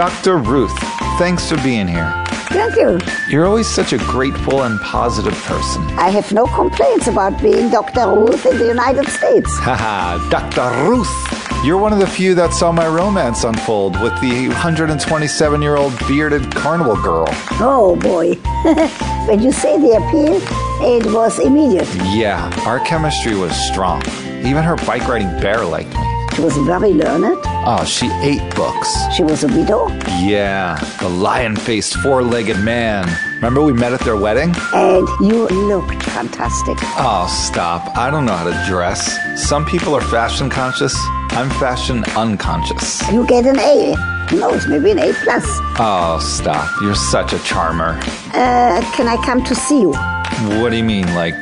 Dr. Ruth, thanks for being here. Thank you. You're always such a grateful and positive person. I have no complaints about being Dr. Ruth in the United States. Haha, Dr. Ruth. You're one of the few that saw my romance unfold with the 127 year old bearded carnival girl. Oh boy. when you say the appeal, it was immediate. Yeah, our chemistry was strong. Even her bike riding bear liked me. She was very learned. Oh, she ate books. She was a widow. Yeah, the lion faced four legged man. Remember we met at their wedding? And you looked fantastic. Oh, stop. I don't know how to dress. Some people are fashion conscious. I'm fashion unconscious. You get an A. Who knows, maybe an A plus. Oh, stop. You're such a charmer. Uh, can I come to see you What do you mean, like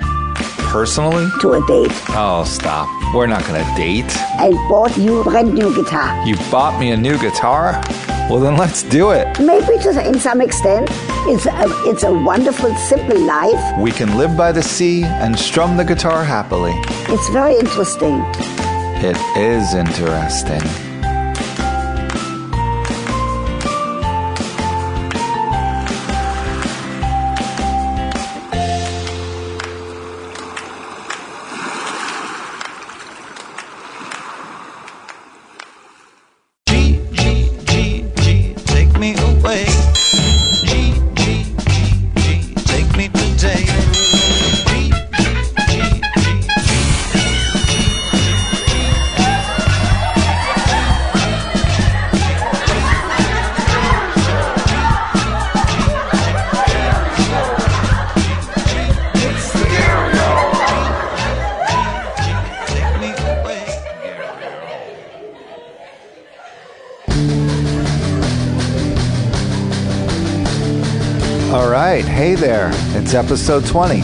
personally? to a date? Oh, stop. We're not gonna date. I bought you a brand new guitar. You bought me a new guitar? Well, then let's do it. Maybe to in some extent, it's a, it's a wonderful, simple life. We can live by the sea and strum the guitar happily. It's very interesting. It is interesting. There. It's episode 20.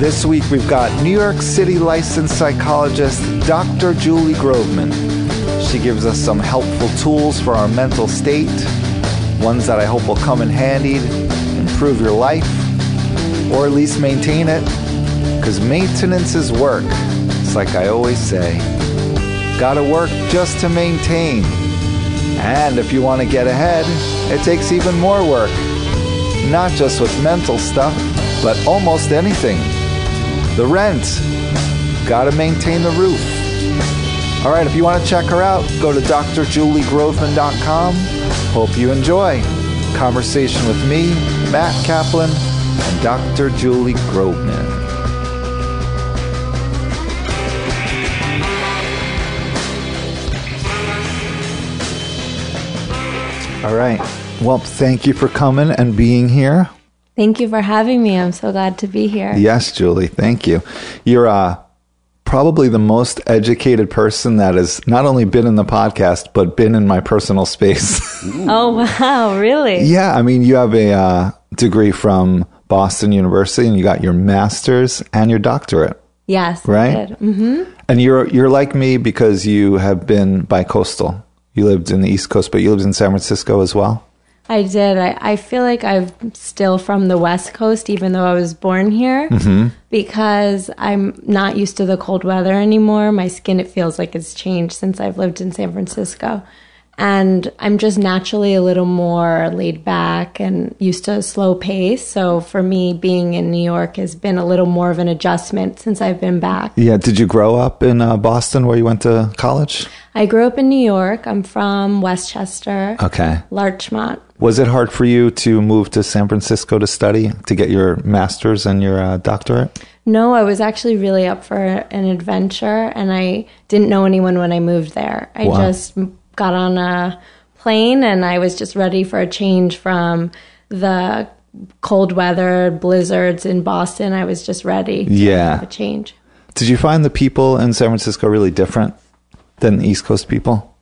This week we've got New York City licensed psychologist Dr. Julie Groveman. She gives us some helpful tools for our mental state, ones that I hope will come in handy to improve your life, or at least maintain it, because maintenance is work. It's like I always say. Gotta work just to maintain. And if you want to get ahead, it takes even more work not just with mental stuff, but almost anything. The rent, gotta maintain the roof. All right, if you want to check her out, go to drjuliegroveman.com. Hope you enjoy. Conversation with me, Matt Kaplan, and Dr. Julie Groveman. All right. Well, thank you for coming and being here. Thank you for having me. I'm so glad to be here. Yes, Julie, thank you. You're uh, probably the most educated person that has not only been in the podcast, but been in my personal space. Oh, wow. Really? yeah, I mean, you have a uh, degree from Boston University and you got your master's and your doctorate, Yes. right? hmm And you're you're like me because you have been bi-coastal. You lived in the East Coast, but you lived in San Francisco as well. I did. I, I feel like I'm still from the West Coast, even though I was born here, Mm-hmm. because I'm not used to the cold weather anymore. My skin, it feels like it's changed since I've lived in San Francisco. And I'm just naturally a little more laid back and used to a slow pace. So for me, being in New York has been a little more of an adjustment since I've been back. Yeah. Did you grow up in uh, Boston where you went to college? I grew up in New York. I'm from Westchester, Okay. Larchmont. Was it hard for you to move to San Francisco to study, to get your master's and your uh, doctorate? No, I was actually really up for an adventure and I didn't know anyone when I moved there. I Wow. just got on a plane and I was just ready for a change from the cold weather, blizzards in Boston. I was just ready Yeah. a change. Did you find the people in San Francisco really different than the East Coast people?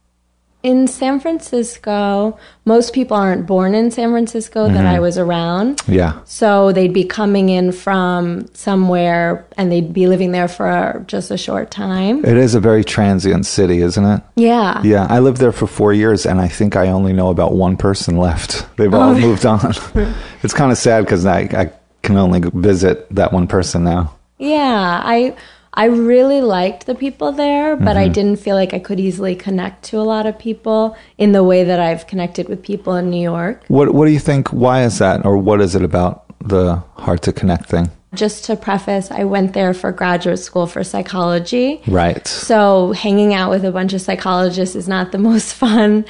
In San Francisco, most people aren't born in San Francisco that I mm-hmm. was around. Yeah. So they'd be coming in from somewhere and they'd be living there for just a short time. It is a very transient city, isn't it? Yeah. Yeah, I lived there for four years, and I think I only know about one person left. They've all oh. moved on. it's kind of sad because I, I can only visit that one person now. Yeah, I I really liked the people there, but I mm-hmm. didn't feel like I could easily connect to a lot of people in the way that I've connected with people in New York. What What do you think? Why is that, or what is it about the hard to connect thing? Just to preface, I went there for graduate school for psychology. Right. So hanging out with a bunch of psychologists is not the most fun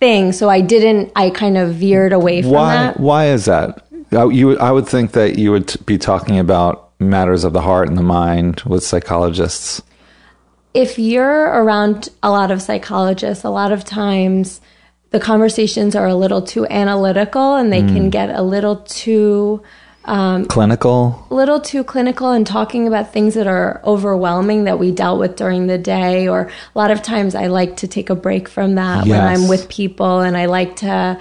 thing. So I didn't I kind of veered away from Why? that. Why is that? I- You, I would think that you would be talking about matters of the heart and the mind with psychologists. if you're around a lot of psychologists, a lot of times the conversations are a little too analytical and they can hmm. get a little too um, Clinical. a little too clinical and talking about things that are overwhelming that we dealt with during the day or a lot of times I like to take a break from that when I'm with people and I like to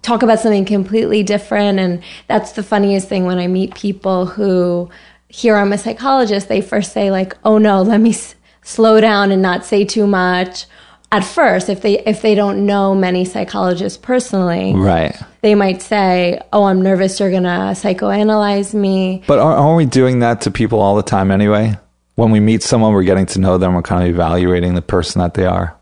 talk about something completely different and that's the funniest thing when I meet people who hear I'm a psychologist they first say like oh no let me s- slow down and not say too much at first if they if they don't know many psychologists personally Right. they might say oh I'm nervous you're going to psychoanalyze me But are, aren't we doing that to people all the time anyway? When we meet someone, we're getting to know them. We're kind of evaluating the person that they are.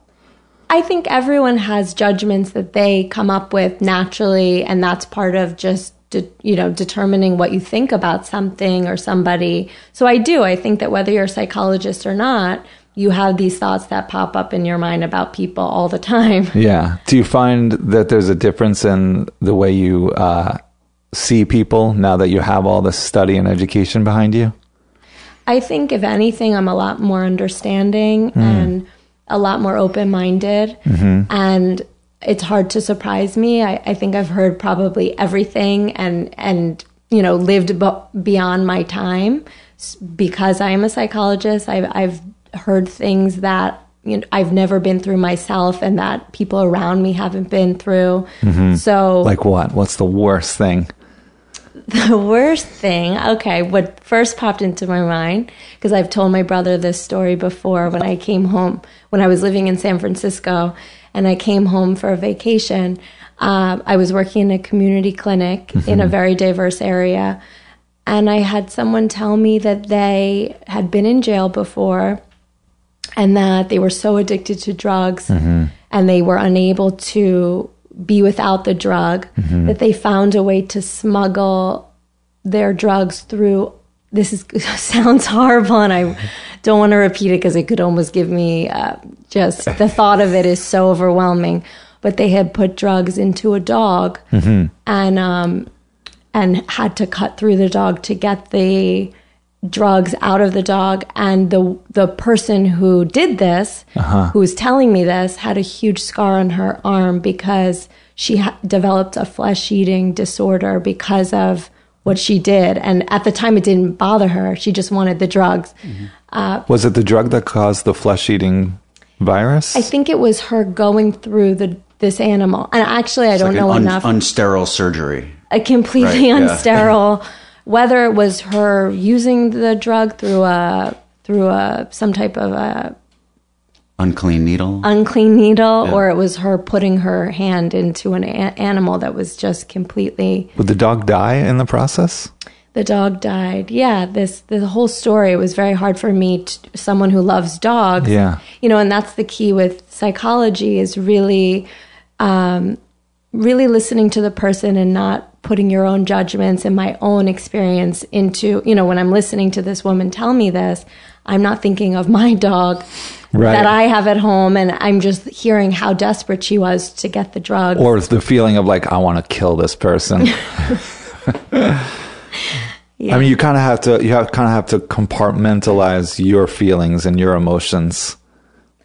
I think everyone has judgments that they come up with naturally, and that's part of just de- you know determining what you think about something or somebody. So I do. I think that whether you're a psychologist or not, you have these thoughts that pop up in your mind about people all the time. Yeah. Do you find that there's a difference in the way you uh, see people now that you have all this study and education behind you? I think if anything, I'm a lot more understanding and a lot more open minded. And it's hard to surprise me. I, I think I've heard probably everything and, and, you know, lived b- beyond my time because I am a psychologist. I've, I've heard things that you know, I've never been through myself and that people around me haven't been through. Mm-hmm. So Like what? What's the worst thing? the worst thing, okay, what first popped into my mind, because I've told my brother this story before when I came home, when I was living in San Francisco, and I came home for a vacation. Um, I was working in a community clinic in a mm-hmm. very diverse area, and I had someone tell me that they had been in jail before and that they were so addicted to drugs mm-hmm. and they were unable to be without the drug mm-hmm. that they found a way to smuggle their drugs through this is sounds horrible and i don't want to repeat it because it could almost give me uh, just the thought of it is so overwhelming. But they had put drugs into a dog and um and had to cut through the dog to get the drugs out of the dog. And the the person who did this who was telling me this had a huge scar on her arm because she ha- developed a flesh eating disorder because of what she did. And at the time it didn't bother her. She just wanted the drugs. Mm-hmm. Uh, was it the drug that caused the flesh eating virus? i think it was her going through the this animal. And actually i don't Like know un- enough. unsterile surgery. a completely Right, yeah. unsterile. Whether it was her using the drug through a through a some type of a Unclean needle. unclean needle or it was her putting her hand into an a- animal that was just completely Would the dog die in the process? The dog died. Yeah, this the whole story was very hard for me. To, someone who loves dogs. Yeah. you know, and that's the key with psychology is really, um, really listening to the person and not putting your own judgments and my own experience into. You know, when I'm listening to this woman tell me this, I'm not thinking of my dog. Right. That I have at home, and I'm just hearing how desperate she was to get the drug. Or the feeling of like, I want to kill this person. Yeah. I mean, you kind of have to, you have kind of have to compartmentalize your feelings and your emotions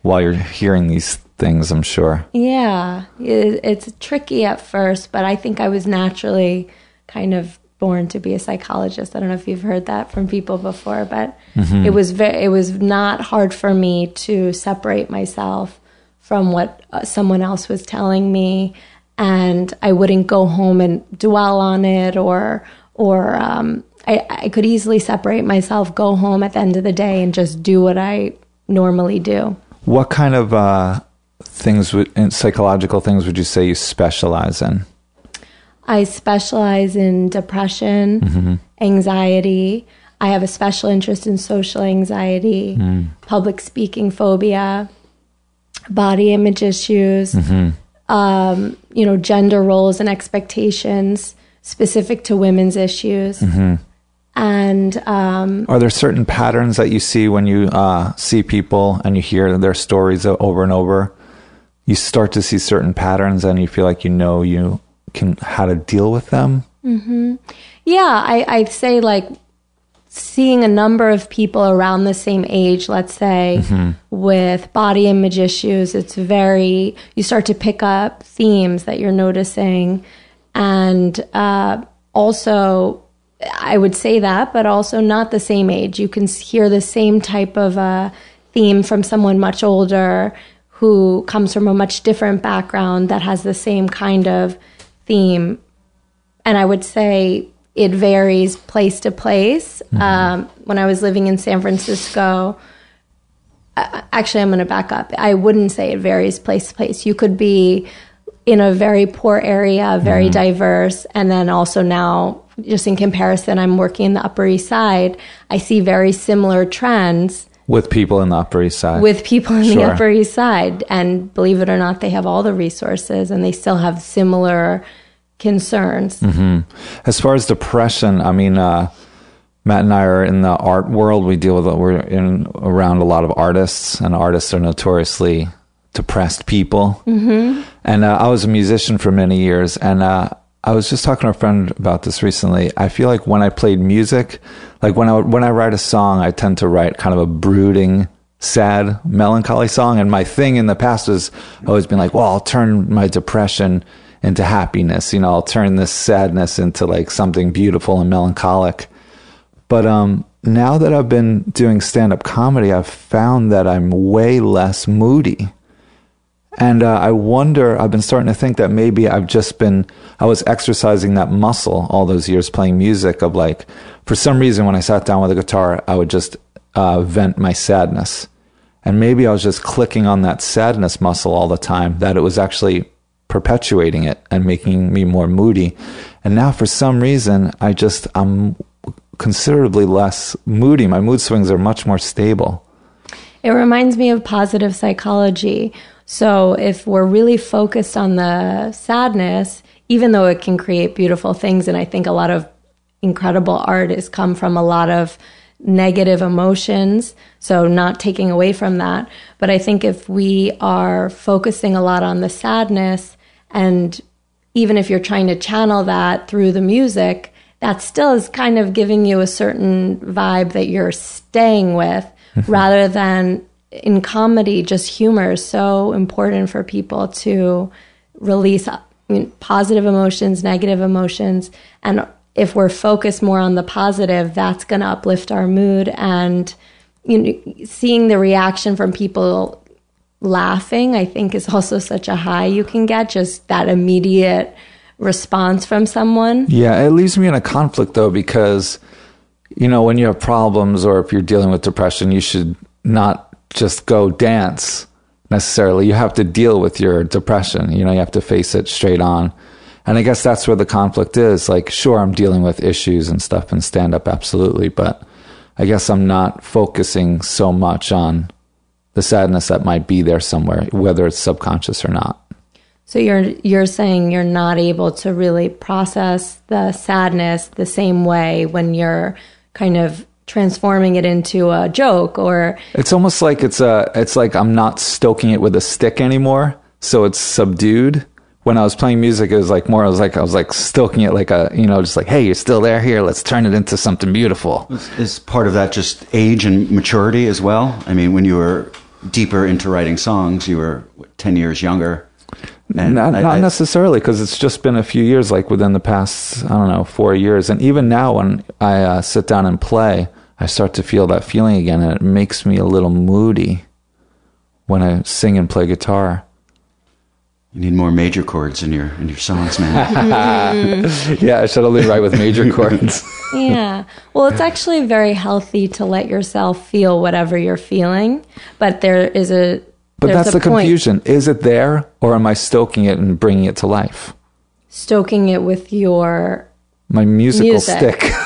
while you're hearing these things, I'm sure. Yeah, it's tricky at first, but I think I was naturally kind of born to be a psychologist. I don't know if you've heard that from people before, but it was very, it was not hard for me to separate myself from what uh, someone else was telling me, and I wouldn't go home and dwell on it, or or um, I, I could easily separate myself, go home at the end of the day, and just do what I normally do. What kind of uh, things, would, psychological things, would you say you specialize in? I specialize in depression, anxiety. I have a special interest in social anxiety, public speaking phobia, body image issues, um, you know, gender roles and expectations specific to women's issues. And um, Are there certain patterns that you see when you uh, see people and you hear their stories over and over? You start to see certain patterns and you feel like you know you can how to deal with them. Yeah, I, I'd say like seeing a number of people around the same age, let's say, with body image issues, it's very, you start to pick up themes that you're noticing. And uh, also, I would say that, but also not the same age. You can hear the same type of uh, theme from someone much older who comes from a much different background that has the same kind of theme and I would say it varies place to place. Um, when I was living in San Francisco, actually, I'm going to back up. I wouldn't say it varies place to place. You could be in a very poor area, very diverse, and then also now, just in comparison, I'm working in the Upper East Side. I see very similar trends with people in the Upper East Side. with people in the Upper East Side. And believe it or not, they have all the resources and they still have similar concerns. as far as depression, I mean, uh, Matt and I are in the art world. We deal with we're in around a lot of artists, and artists are notoriously depressed people. Mm-hmm. And uh, I was a musician for many years, and uh, I was just talking to a friend about this recently. I feel like when I played music, like when I when I write a song, I tend to write kind of a brooding. Sad, melancholy song. And my thing in the past has always been like, well, I'll turn my depression into happiness. You know, I'll turn this sadness into like something beautiful and melancholic. But um, now that I've been doing stand up comedy, I've found that I'm way less moody. And uh, I wonder, I've been starting to think that maybe I've just been, I was exercising that muscle all those years playing music of like, for some reason, when I sat down with a guitar, I would just uh, vent my sadness. And maybe I was just clicking on that sadness muscle all the time, that it was actually perpetuating it and making me more moody. And now for some reason, I just, I'm considerably less moody. My mood swings are much more stable. It reminds me of positive psychology. So if we're really focused on the sadness, even though it can create beautiful things, and I think a lot of incredible art has come from a lot of negative emotions. So not taking away from that. But I think if we are focusing a lot on the sadness and even if you're trying to channel that through the music, that still is kind of giving you a certain vibe that you're staying with mm-hmm. rather than in comedy, just humor is so important for people to release I mean, positive emotions, negative emotions. And if we're focused more on the positive, that's going to uplift our mood. And you know, seeing the reaction from people laughing, I think, is also such a high you can get, just that immediate response from someone. Yeah, it leaves me in a conflict though, because, you know, when you have problems or if you're dealing with depression, you should not just go dance necessarily. You have to deal with your depression. You know, you have to face it straight on. And I guess that's where the conflict is. Like, sure, I'm dealing with issues and stuff in stand up, absolutely. But I guess I'm not focusing so much on the sadness that might be there somewhere, whether it's subconscious or not. So you're you're saying you're not able to really process the sadness the same way when you're kind of transforming it into a joke or It's almost like it's a, it's like I'm not stoking it with a stick anymore. So it's subdued. When I was playing music, it was like more, I was like, I was like stoking it like a, you know, just like, hey, you're still there. Here, let's turn it into something beautiful. Is part of that just age and maturity as well? I mean, when you were deeper into writing songs, you were what, 10 years younger. And not I- not I- necessarily because it's just been a few years, like within the past, I don't know, four years. And even now, when I uh, sit down and play, I start to feel that feeling again, and it makes me a little moody when I sing and play guitar. You need more major chords in your in your songs, man. yeah, I should only write with major chords. yeah. Well, it's actually very healthy to let yourself feel whatever you're feeling, but there is a But there's that's the point. confusion. Is it there, or am I stoking it and bringing it to life? Stoking it with your My musical Music. stick.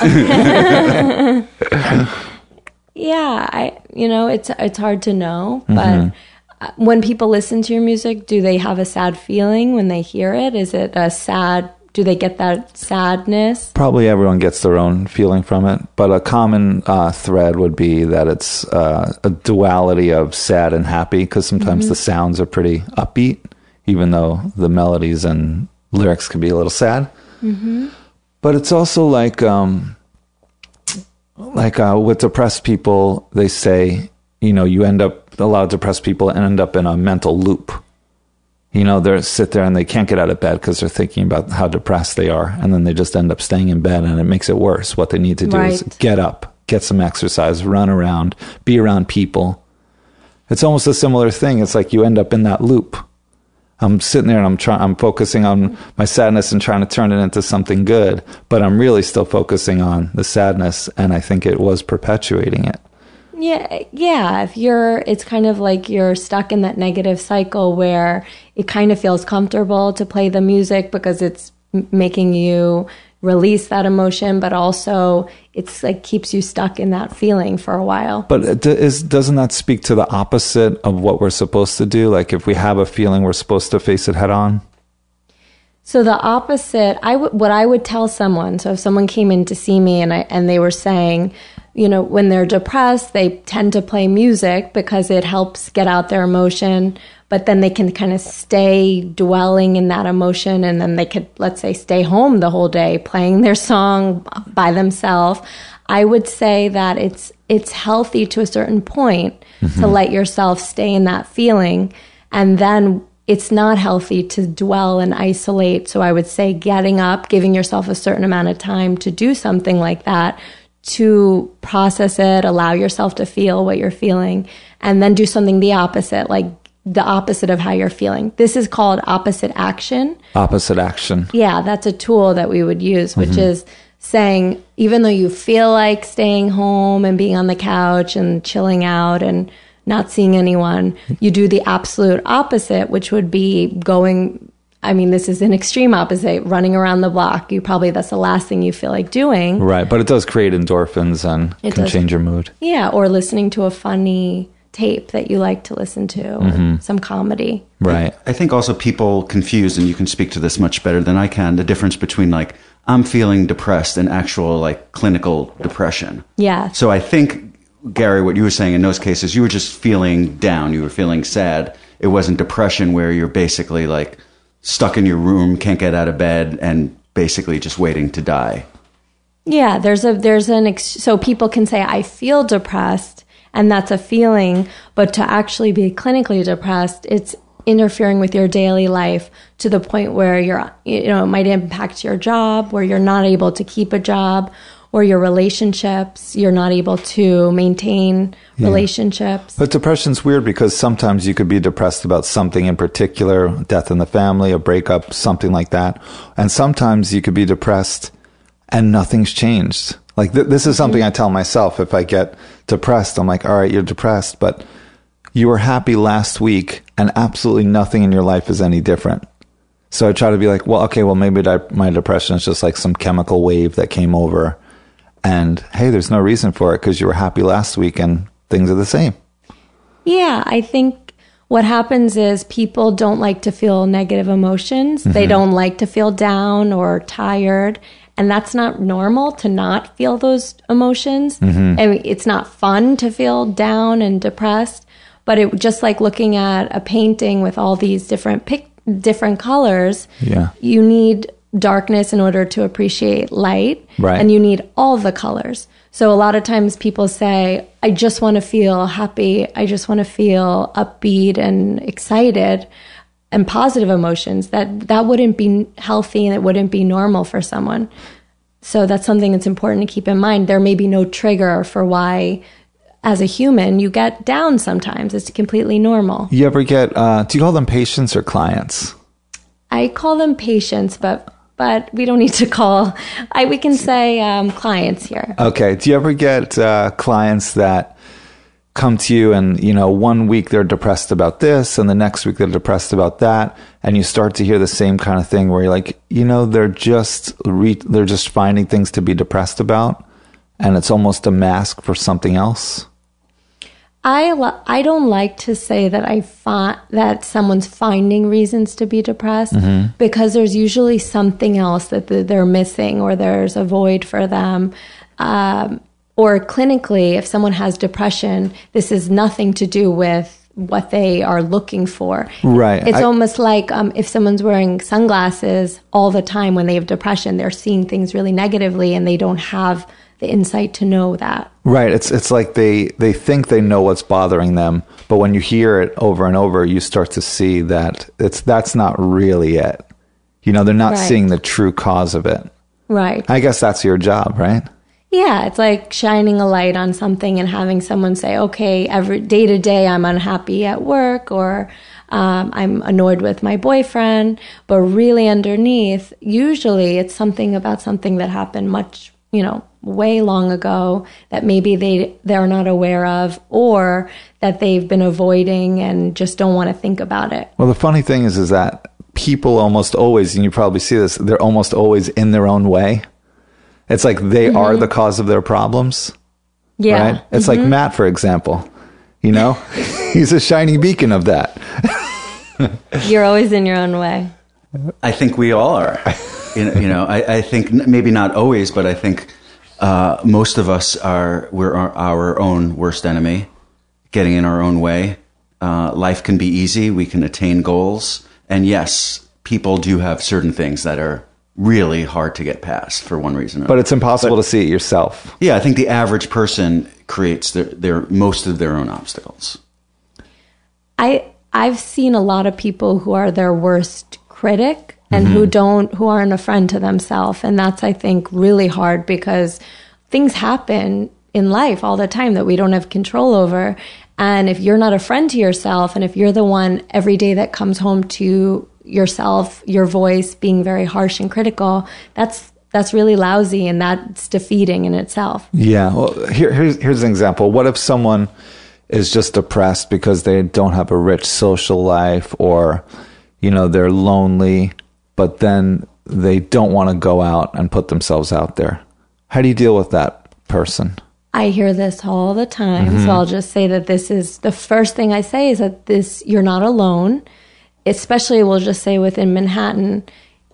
yeah, I you know, it's it's hard to know, Mm-hmm. but uh, when people listen to your music, do they have a sad feeling when they hear it? Is it a sad do they get that sadness? Probably everyone gets their own feeling from it, but a common uh, thread would be that it's uh, a duality of sad and happy because sometimes the sounds are pretty upbeat, even though the melodies and lyrics can be a little sad. But it's also like, um, like uh, with depressed people, they say, you know, you end up a lot of depressed people end up in a mental loop you know, they sit there and they can't get out of bed because they're thinking about how depressed they are. And then they just end up staying in bed and it makes it worse. What they need to do is get up, get some exercise, run around, be around people. It's almost a similar thing. It's like you end up in that loop. I'm sitting there and I'm trying, I'm focusing on my sadness and trying to turn it into something good, but I'm really still focusing on the sadness. And I think it was perpetuating it. Yeah, yeah. If you're, it's kind of like you're stuck in that negative cycle where it kind of feels comfortable to play the music because it's making you release that emotion, but also it's like keeps you stuck in that feeling for a while. But it d- is doesn't that speak to the opposite of what we're supposed to do? Like if we have a feeling, we're supposed to face it head on. So the opposite, I would what I would tell someone. So if someone came in to see me and I and they were saying, you know, when they're depressed, they tend to play music because it helps get out their emotion, but then they can kind of stay dwelling in that emotion and then they could let's say stay home the whole day playing their song by themselves. I would say that it's it's healthy to a certain point to mm-hmm. let yourself stay in that feeling and then it's not healthy to dwell and isolate. So I would say getting up, giving yourself a certain amount of time to do something like that, to process it, allow yourself to feel what you're feeling, and then do something the opposite, like the opposite of how you're feeling. This is called opposite action. Opposite action. Yeah, that's a tool that we would use, which mm-hmm. is saying, even though you feel like staying home and being on the couch and chilling out and not seeing anyone, you do the absolute opposite, which would be going. I mean, this is an extreme opposite, running around the block. You probably, that's the last thing you feel like doing. Right, but it does create endorphins and It can does. change your mood. Yeah, or listening to a funny tape that you like to listen to, or mm-hmm. some comedy. Right. I think also people confuse, and you can speak to this much better than I can, the difference between like I'm feeling depressed and actual like clinical depression. Yeah. So I think Gary, what you were saying in those cases, you were just feeling down, you were feeling sad. It wasn't depression where you're basically like stuck in your room, can't get out of bed, and basically just waiting to die. Yeah, there's a there's an ex- so people can say I feel depressed and that's a feeling, but to actually be clinically depressed, it's interfering with your daily life to the point where you're you know it might impact your job, where you're not able to keep a job, or your relationships, you're not able to maintain relationships. But depression's weird because sometimes you could be depressed about something in particular, death in the family, a breakup, something like that. And sometimes you could be depressed and nothing's changed. Like th- this is something I tell myself if I get depressed, I'm like, all right, you're depressed, but you were happy last week and absolutely nothing in your life is any different. So I try to be like, well, okay, well, maybe di- my depression is just like some chemical wave that came over. And hey, there's no reason for it because you were happy last week and things are the same. Yeah, I think what happens is people don't like to feel negative emotions. They mm-hmm. don't like to feel down or tired. And that's not normal to not feel those emotions. Mm-hmm. I mean, it's not fun to feel down and depressed. But it just like looking at a painting with all these different pic- different colors. Yeah. You need darkness in order to appreciate light. Right. And you need all the colors. So a lot of times people say, I just want to feel happy. I just want to feel upbeat and excited and positive emotions. That that wouldn't be healthy and it wouldn't be normal for someone. So that's something that's important to keep in mind. There may be no trigger for why as a human you get down sometimes. It's completely normal. You ever get, uh, do you call them patients or clients? I call them patients, but but we don't need to call. I we can say um, clients here. Okay. Do you ever get uh, clients that come to you and, you know, one week they're depressed about this and the next week they're depressed about that. And you start to hear the same kind of thing where you're like, you know, they're just, re- they're just finding things to be depressed about. And it's almost a mask for something else. I li- I don't like to say that I find that someone's finding reasons to be depressed because there's usually something else that th- they're missing or there's a void for them. Um, or clinically, if someone has depression, this is nothing to do with what they are looking for. Right. It's I- almost like um, if someone's wearing sunglasses all the time when they have depression, they're seeing things really negatively and they don't have the insight to know that. Right. It's it's like they they think they know what's bothering them, but when you hear it over and over, you start to see that it's that's not really it. You know, they're not Right. seeing the true cause of it. Right. I guess that's your job, right? Yeah, it's like shining a light on something and having someone say, "Okay, every day to day, I'm unhappy at work, or um, I'm annoyed with my boyfriend." But really, underneath, usually it's something about something that happened much, you know, way long ago that maybe they they're not aware of, or that they've been avoiding and just don't want to think about it. Well, the funny thing is, is that people almost always, and you probably see this, they're almost always in their own way. It's like they mm-hmm. are the cause of their problems, Yeah, right? It's like mm-hmm. Matt, for example. You know, he's a shining beacon of that. you're always in your own way. I think we all are. you know, you know I, I think maybe not always, but I think uh, most of us are we're our, our own worst enemy, getting in our own way. Uh, life can be easy. We can attain goals, and yes, people do have certain things that are really hard to get past for one reason. Or But it's impossible to see it yourself. yeah, I think the average person creates their, their most of their own obstacles. I I've seen a lot of people who are their worst critic and who mm-hmm. don't who aren't a friend to themselves and that's I think really hard because things happen in life all the time that we don't have control over and if you're not a friend to yourself and if you're the one every day that comes home to yourself your voice being very harsh and critical that's that's really lousy and that's defeating in itself Yeah. Well, here, here's here's an example. What if someone is just depressed because they don't have a rich social life, or you know they're lonely, but then they don't want to go out and put themselves out there? How do you deal with that person? I hear this all the time. So mm-hmm. I'll just say that this is the first thing I say is that this, you're not alone. Especially, we'll just say within Manhattan.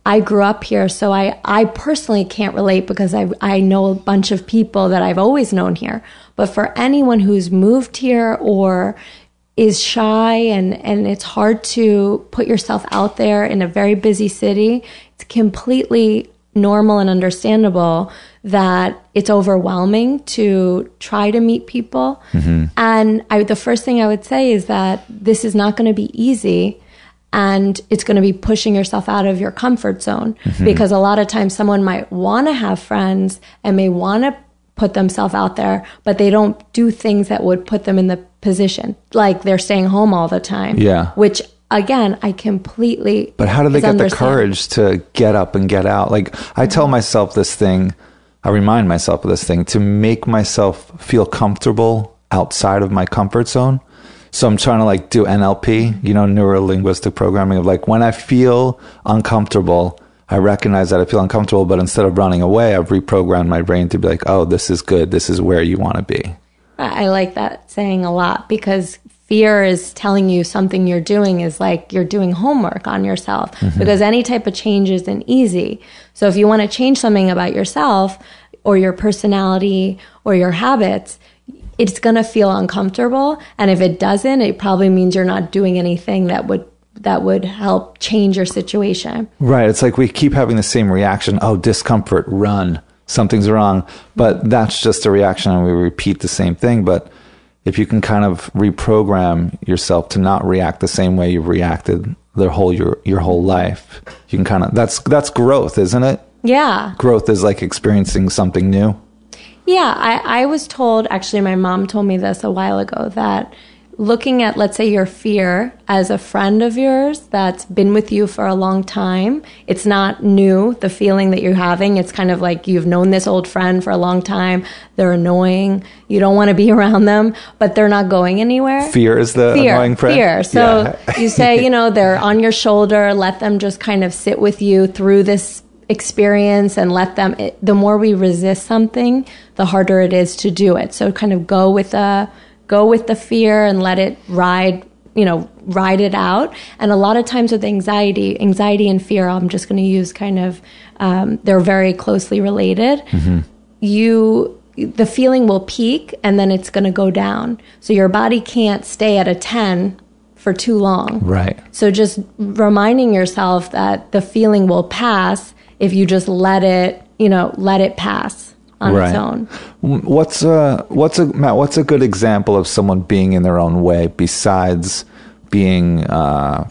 I grew up here, so I, I personally can't relate because I, I know a bunch of people that I've always known here. But for anyone who's moved here or is shy and, and it's hard to put yourself out there in a very busy city, it's completely normal and understandable that it's overwhelming to try to meet people. Mm-hmm. And I, the first thing I would say is that this is not going to be easy and it's going to be pushing yourself out of your comfort zone. Mm-hmm. Because a lot of times someone might want to have friends and may want to put themselves out there, but they don't do things that would put them in the position like they're staying home all the time. Yeah. Which again, I completely. But how do they get the courage to get up and get out? Like I mm-hmm. tell myself this thing, I remind myself of this thing to make myself feel comfortable outside of my comfort zone. So I'm trying to like do NLP, you know, neuro linguistic programming of like when I feel uncomfortable, I recognize that I feel uncomfortable, but instead of running away, I've reprogrammed my brain to be like, oh, this is good. This is where you want to be. I like that saying a lot because fear is telling you something you're doing is like you're doing homework on yourself mm-hmm. because any type of change isn't easy. So if you want to change something about yourself or your personality or your habits, it's going to feel uncomfortable and if it doesn't, it probably means you're not doing anything that would that would help change your situation. Right. It's like we keep having the same reaction. Oh, discomfort, run. Something's wrong. But that's just a reaction and we repeat the same thing. But if you can kind of reprogram yourself to not react the same way you've reacted the whole your your whole life, you can kind of that's that's growth, isn't it? Yeah. Growth is like experiencing something new. Yeah, I, I was told, actually, my mom told me this a while ago, that looking at, let's say, your fear as a friend of yours that's been with you for a long time, it's not new, the feeling that you're having. It's kind of like you've known this old friend for a long time. They're annoying. You don't want to be around them, but they're not going anywhere. Fear is the fear, annoying friend. Fear. So Yeah. you say, you know, they're on your shoulder. Let them just kind of sit with you through this experience and let them. It, the more we resist something, the harder it is to do it. So kind of go with the go with the fear and let it ride. You know, ride it out. And a lot of times with anxiety, anxiety and fear, I'm just going to use kind of. Um, they're very closely related you the feeling will peak and then it's going to go down. So your body can't stay at a 10 for too long. Right. So just reminding yourself that the feeling will pass if you just let it, you know, let it pass on Right. its own. What's a what's a Matt? What's a good example of someone being in their own way besides being uh,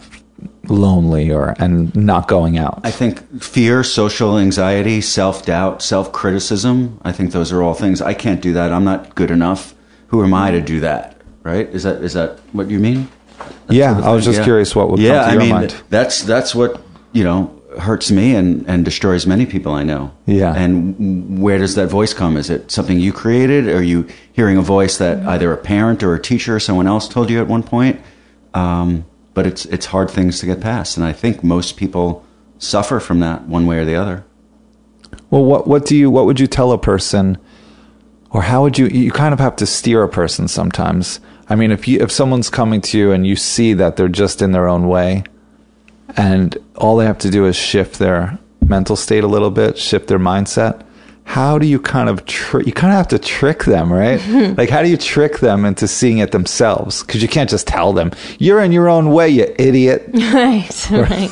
lonely or and not going out? I think fear, social anxiety, self doubt, self criticism. I think those are all things. I can't do that. I'm not good enough. Who am I to do that? Right? Is that is that what you mean? yeah, I was just Yeah. curious what would yeah, come to I your mean mind. that's that's what you know hurts me and and destroys many people I know. Yeah. And where does that voice come? Is it something you created? Are you hearing a voice that either a parent or a teacher or someone else told you at one point? Um, but it's it's hard things to get past, and I think most people suffer from that one way or the other. Well, what what do you what would you tell a person, or how would you you kind of have to steer a person sometimes? I mean, if you if someone's coming to you and you see that they're just in their own way, and all they have to do is shift their mental state a little bit, shift their mindset. How do you kind of tr- you kind of have to trick them, right? like how do you trick them into seeing it themselves? Because you can't just tell them you're in your own way, you idiot. Right, right.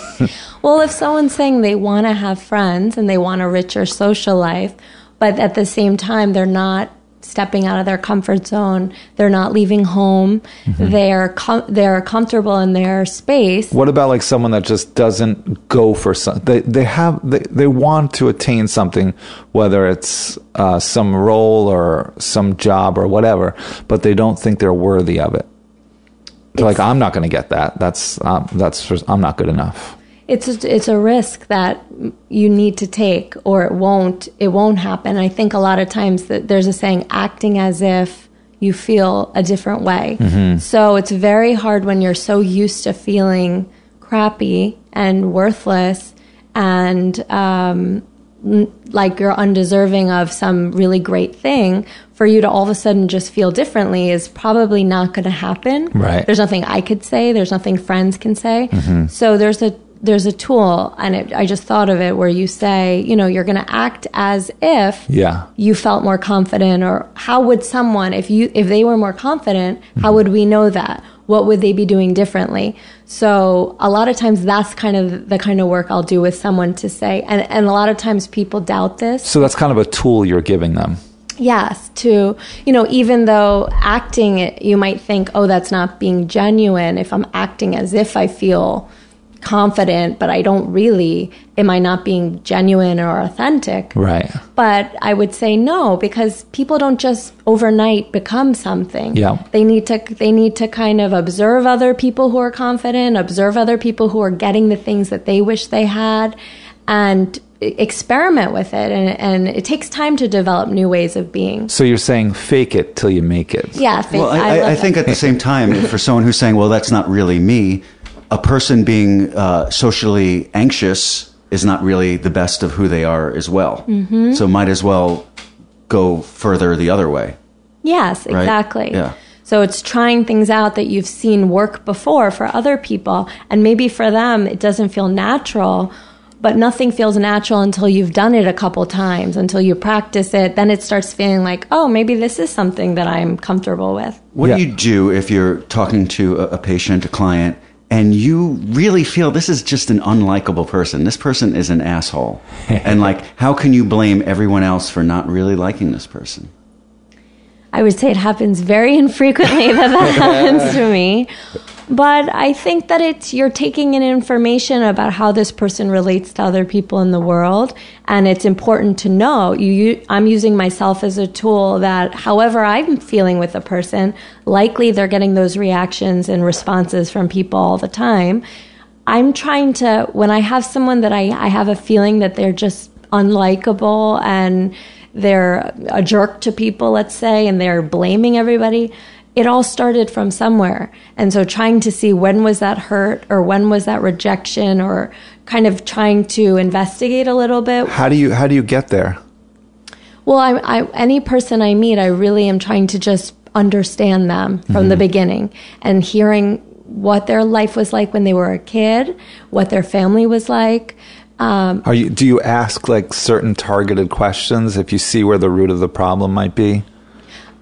well, if someone's saying they want to have friends and they want a richer social life, but at the same time they're not stepping out of their comfort zone, they're not leaving home, they're com- they're comfortable in their space. What about like someone that just doesn't go for something? They they have they, they want to attain something, whether it's uh, some role or some job or whatever, but they don't think they're worthy of it. They're like, I'm not going to get that. That's um, that's just, I'm not good enough. It's a, it's a risk that you need to take, or it won't it won't happen. I think a lot of times that there's a saying, acting as if you feel a different way. So it's very hard when you're so used to feeling crappy and worthless, and um, like you're undeserving of some really great thing. For you to all of a sudden just feel differently is probably not going to happen. Right. There's nothing I could say. There's nothing friends can say. So there's a there's a tool, and it, I just thought of it where you say, you know, you're going to act as if Yeah. you felt more confident, or how would someone, if you if they were more confident, how mm-hmm. would we know that? What would they be doing differently? So a lot of times that's kind of the kind of work I'll do with someone to say, and and a lot of times people doubt this. So that's kind of a tool you're giving them. Yes, to, you know, even though acting, it- you might think, oh, that's not being genuine. If I'm acting as if I feel confident, but I don't really, am I not being genuine or authentic? Right. But I would say no, because people don't just overnight become something. Yeah. They need to they need to kind of observe other people who are confident, observe other people who are getting the things that they wish they had, and experiment with it, and, and it takes time to develop new ways of being. So you're saying fake it till you make it. Yeah, fa- Well, I, I I, love I that. think at the same time, for someone who's saying, "Well, that's not really me," a person being uh, socially anxious is not really the best of who they are as well. Mm-hmm. So might as well go further the other way. Yes, Right? exactly. Yeah. So it's trying things out that you've seen work before for other people. And maybe for them, it doesn't feel natural, but nothing feels natural until you've done it a couple times, until you practice it. Then it starts feeling like, oh, maybe this is something that I'm comfortable with. What Yeah. do you do if you're talking to a, a patient, a client, and you really feel this is just an unlikable person? This person is an asshole. and like, how can you blame everyone else for not really liking this person? I would say it happens very infrequently that that happens to me. But I think that it's you're taking in information about how this person relates to other people in the world, and it's important to know. You, I'm using myself as a tool that, however I'm feeling with a person, likely they're getting those reactions and responses from people all the time. I'm trying to when I have someone that I, I have a feeling that they're just unlikable and they're a jerk to people, let's say, and they're blaming everybody. It all started from somewhere. And so trying to see when was that hurt or when was that rejection or kind of trying to investigate a little bit. How do you how do you get there? Well, I, I, any person I meet, I really am trying to just understand them from the beginning and hearing what their life was like when they were a kid, what their family was like. Um, Are you do you ask like certain targeted questions if you see where the root of the problem might be?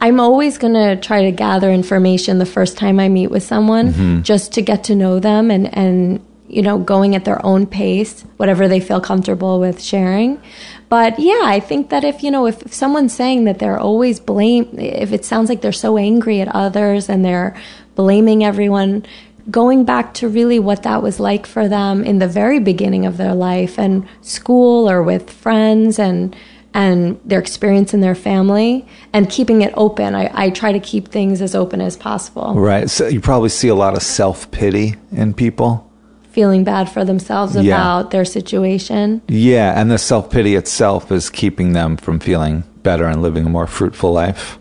I'm always going to try to gather information the first time I meet with someone mm-hmm. just to get to know them and, and, you know, going at their own pace, whatever they feel comfortable with sharing. But yeah, I think that if, you know, if, if someone's saying that they're always blame, if it sounds like they're so angry at others and they're blaming everyone, going back to really what that was like for them in the very beginning of their life and school or with friends and, and their experience in their family and keeping it open. I, I try to keep things as open as possible. Right. So you probably see a lot of self pity in people. Feeling bad for themselves Yeah. about their situation. Yeah, and the self pity itself is keeping them from feeling better and living a more fruitful life.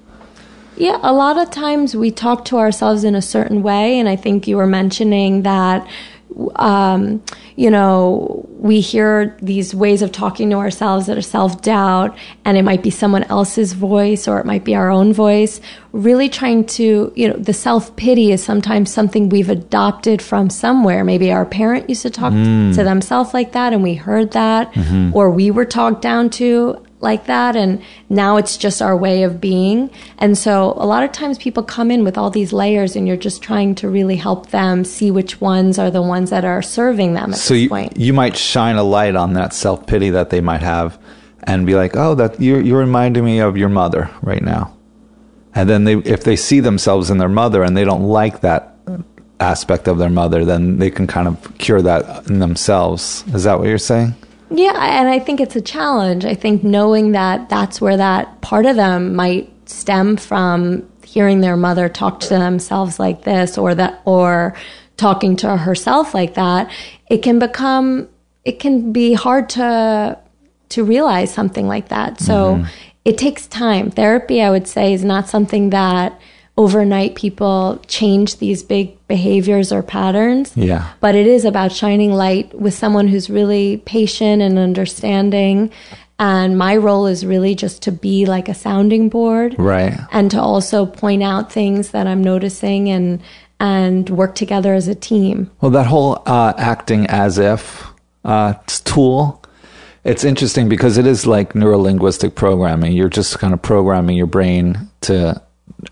Yeah, a lot of times we talk to ourselves in a certain way, and I think you were mentioning that. Um, you know, we hear these ways of talking to ourselves that are self doubt, and it might be someone else's voice or it might be our own voice. Really trying to, you know, the self pity is sometimes something we've adopted from somewhere. Maybe our parent used to talk to themselves like that, and we heard that, or we were talked down to like that and now it's just our way of being and so a lot of times people come in with all these layers and you're just trying to really help them see which ones are the ones that are serving them at So this you, point you might shine a light on that self pity that they might have and be like, oh, that you're, you're reminding me of your mother right now. And then they, if they see themselves in their mother and they don't like that aspect of their mother, then they can kind of cure that in themselves. Is that what you're saying? Yeah and i think it's a challenge. I think knowing that that's where that part of them might stem from hearing their mother talk to themselves like this or that or talking to herself like that it can become it can be hard to to realize something like that. So mm-hmm. it takes time. Therapy i would say is not something that overnight people change these big behaviors or patterns Yeah. but it is about shining light with someone who's really patient and understanding and my role is really just to be like a sounding board Right. and to also point out things that i'm noticing and and work together as a team Well, that whole uh, acting as if uh, tool, it's interesting because it is like neurolinguistic programming. You're just kind of programming your brain to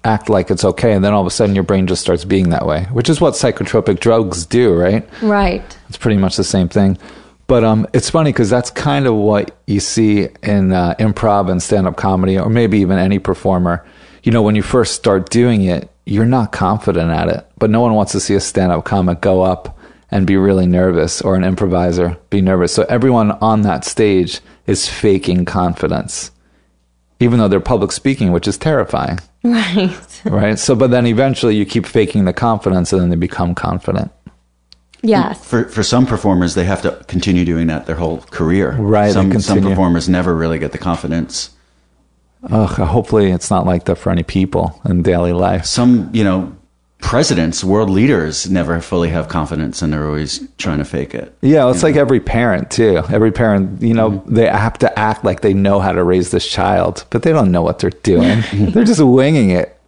act like it's okay, and then all of a sudden your brain just starts being that way, which is what psychotropic drugs do, right? right It's pretty much the same thing. But um, it's funny because that's kind of what you see in uh, improv and stand up comedy, or maybe even any performer. You know, when you first start doing it, you're not confident at it. But no one wants to see a stand up comic go up and be really nervous, or an improviser be nervous. So everyone on that stage is faking confidence, even though they're public speaking, which is terrifying, right right? So, but then eventually you keep faking the confidence and then they become confident. Yes. For for some performers, they have to continue doing that their whole career. Right, Some some performers never really get the confidence. Ugh, hopefully it's not like that for any people in daily life. Some you know presidents, world leaders, never fully have confidence, and they're always trying to fake it. Yeah, it's like every parent too. Every parent, you know, mm-hmm. they have to act like they know how to raise this child, but they don't know what they're doing. they're just winging it.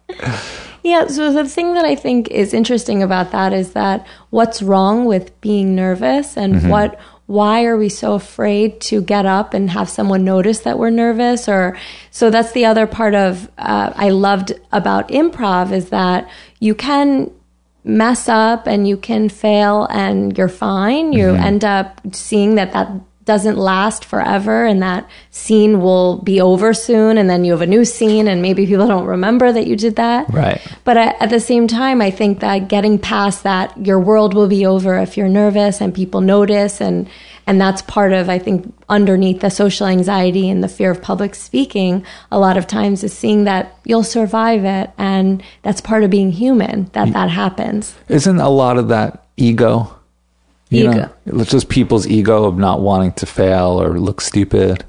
Yeah, so the thing that I think is interesting about that is that what's wrong with being nervous and mm-hmm. what why are we so afraid to get up and have someone notice that we're nervous? Or so that's the other part of uh, I loved about improv is that you can mess up and you can fail and you're fine. You end up seeing that that doesn't last forever and that scene will be over soon and then you have a new scene and maybe people don't remember that you did that Right. but at, at the same time i think that getting past that your world will be over if you're nervous and people notice and and that's part of i think underneath the social anxiety and the fear of public speaking a lot of times is seeing that you'll survive it and that's part of being human that mm. that happens Isn't a lot of that ego? You Ego. know, it's just people's ego of not wanting to fail or look stupid.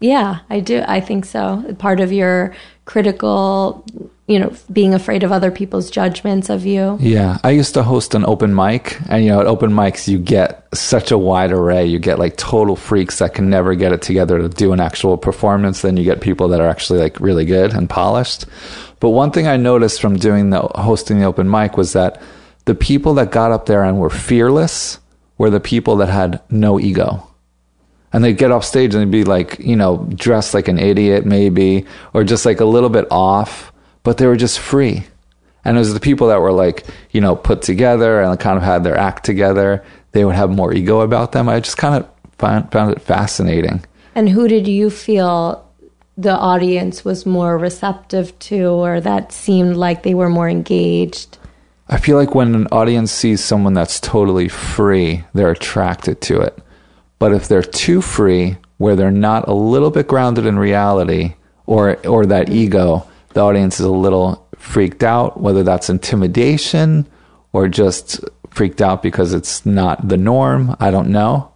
Yeah, I do. I think so. Part of your critical, you know, being afraid of other people's judgments of you. Yeah, I used to host an open mic, and you know, at open mics, you get such a wide array. You get like total freaks that can never get it together to do an actual performance. Then you get people that are actually like really good and polished. But one thing I noticed from doing the hosting the open mic was that the people that got up there and were fearless were the people that had no ego. And they'd get off stage and they'd be like, you know, dressed like an idiot maybe, or just like a little bit off, but they were just free. And it was the people that were like, you know, put together and kind of had their act together. They would have more ego about them. I just kind of found, found it fascinating. And who did you feel the audience was more receptive to or that seemed like they were more engaged? I feel like when an audience sees someone that's totally free, they're attracted to it. But if they're too free, where they're not a little bit grounded in reality or or that ego, the audience is a little freaked out, whether that's intimidation or just freaked out because it's not the norm. I don't know.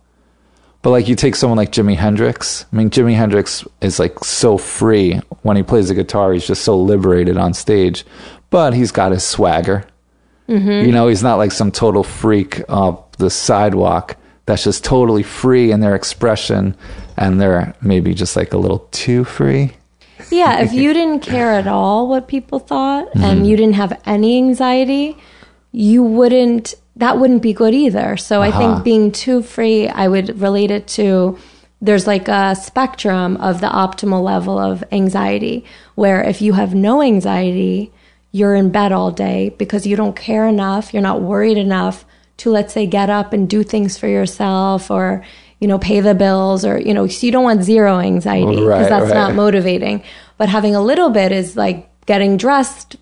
But like you take someone like Jimi Hendrix. I mean, Jimi Hendrix is like so free when he plays the guitar. He's just so liberated on stage, but he's got his swagger. Mm-hmm. You know, he's not like some total freak off the sidewalk that's just totally free in their expression, and they're maybe just like a little too free. Yeah, if you didn't care at all what people thought and mm-hmm. you didn't have any anxiety, you wouldn't that wouldn't be good either. So I think uh-huh. being too free, I would relate it to there's like a spectrum of the optimal level of anxiety where if you have no anxiety, you're in bed all day because you don't care enough, you're not worried enough to let's say get up and do things for yourself or you know pay the bills or you know so you don't want zero anxiety because Right, that's right. not motivating. But having a little bit is like getting dressed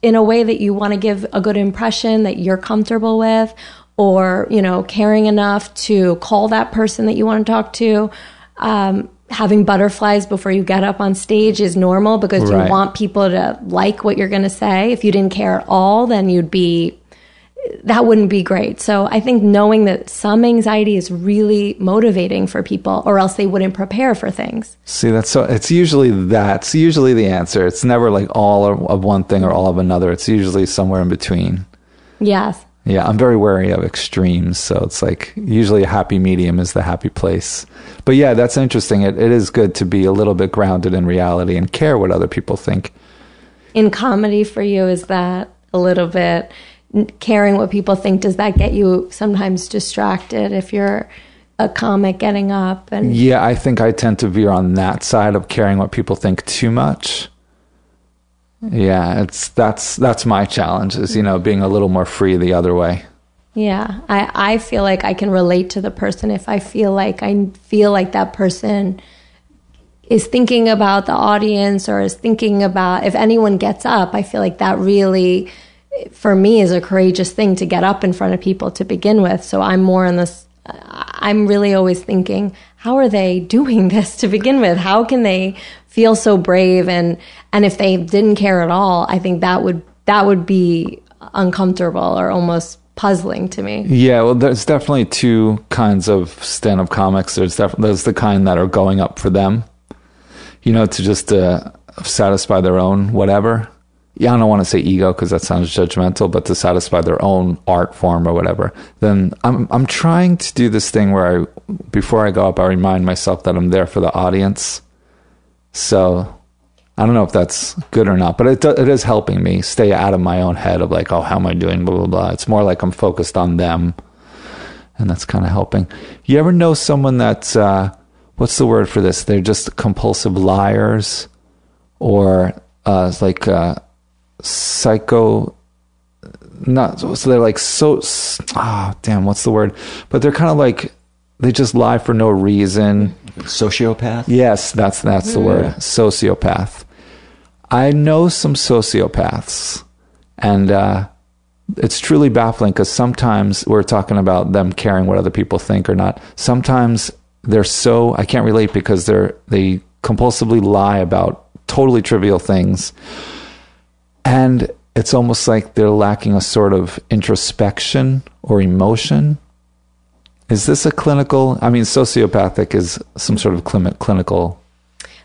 in a way that you want to give a good impression that you're comfortable with, or you know, caring enough to call that person that you want to talk to. Um, having butterflies before you get up on stage is normal because Right. you want people to like what you're going to say. If you didn't care at all, then you'd be that wouldn't be great. So I think knowing that some anxiety is really motivating for people, or else they wouldn't prepare for things. See, that's so. It's usually that's usually the answer. It's never like all of one thing or all of another. It's usually somewhere in between. Yes. Yeah, I'm very wary of extremes. So it's like usually a happy medium is the happy place. But yeah, that's interesting. It, it is good to be a little bit grounded in reality and care what other people think. in comedy for you is that a little bit caring what people think does that get you sometimes distracted if you're a comic getting up and Yeah, I think I tend to veer on that side of caring what people think too much. Yeah, it's that's that's my challenge is you know being a little more free the other way. yeah i i feel like i can relate to the person if i feel like i feel like that person is thinking about the audience or is thinking about if anyone gets up i feel like that really for me is a courageous thing to get up in front of people to begin with so i'm more in this i'm really always thinking how are they doing this to begin with how can they feel so brave and and if they didn't care at all i think that would that would be uncomfortable or almost puzzling to me. Yeah, well, there's definitely two kinds of stand-up comics. There's def- there's the kind that are going up for them, you know, to just uh, satisfy their own whatever. Yeah, I don't want to say ego because that sounds judgmental, but to satisfy their own art form or whatever. Then I'm I'm trying to do this thing where I before I go up, I remind myself that I'm there for the audience. So I don't know if that's good or not, but it it is helping me stay out of my own head of like, oh, how am I doing? Blah blah blah. It's more like I'm focused on them, and that's kind of helping. You ever know someone that's uh, what's the word for this? They're just compulsive liars, or uh, like uh, psycho. Not so they're like so. Ah, damn. What's the word? But they're kind of like they just lie for no reason. Sociopath? Yes, that's that's the word. Sociopath. I know some sociopaths, and uh, it's truly baffling because sometimes we're talking about them caring what other people think or not. Sometimes they're so I can't relate because they're they compulsively lie about totally trivial things, and it's almost like they're lacking a sort of introspection or emotion. Is this a clinical? I mean, sociopathic is some sort of clinical.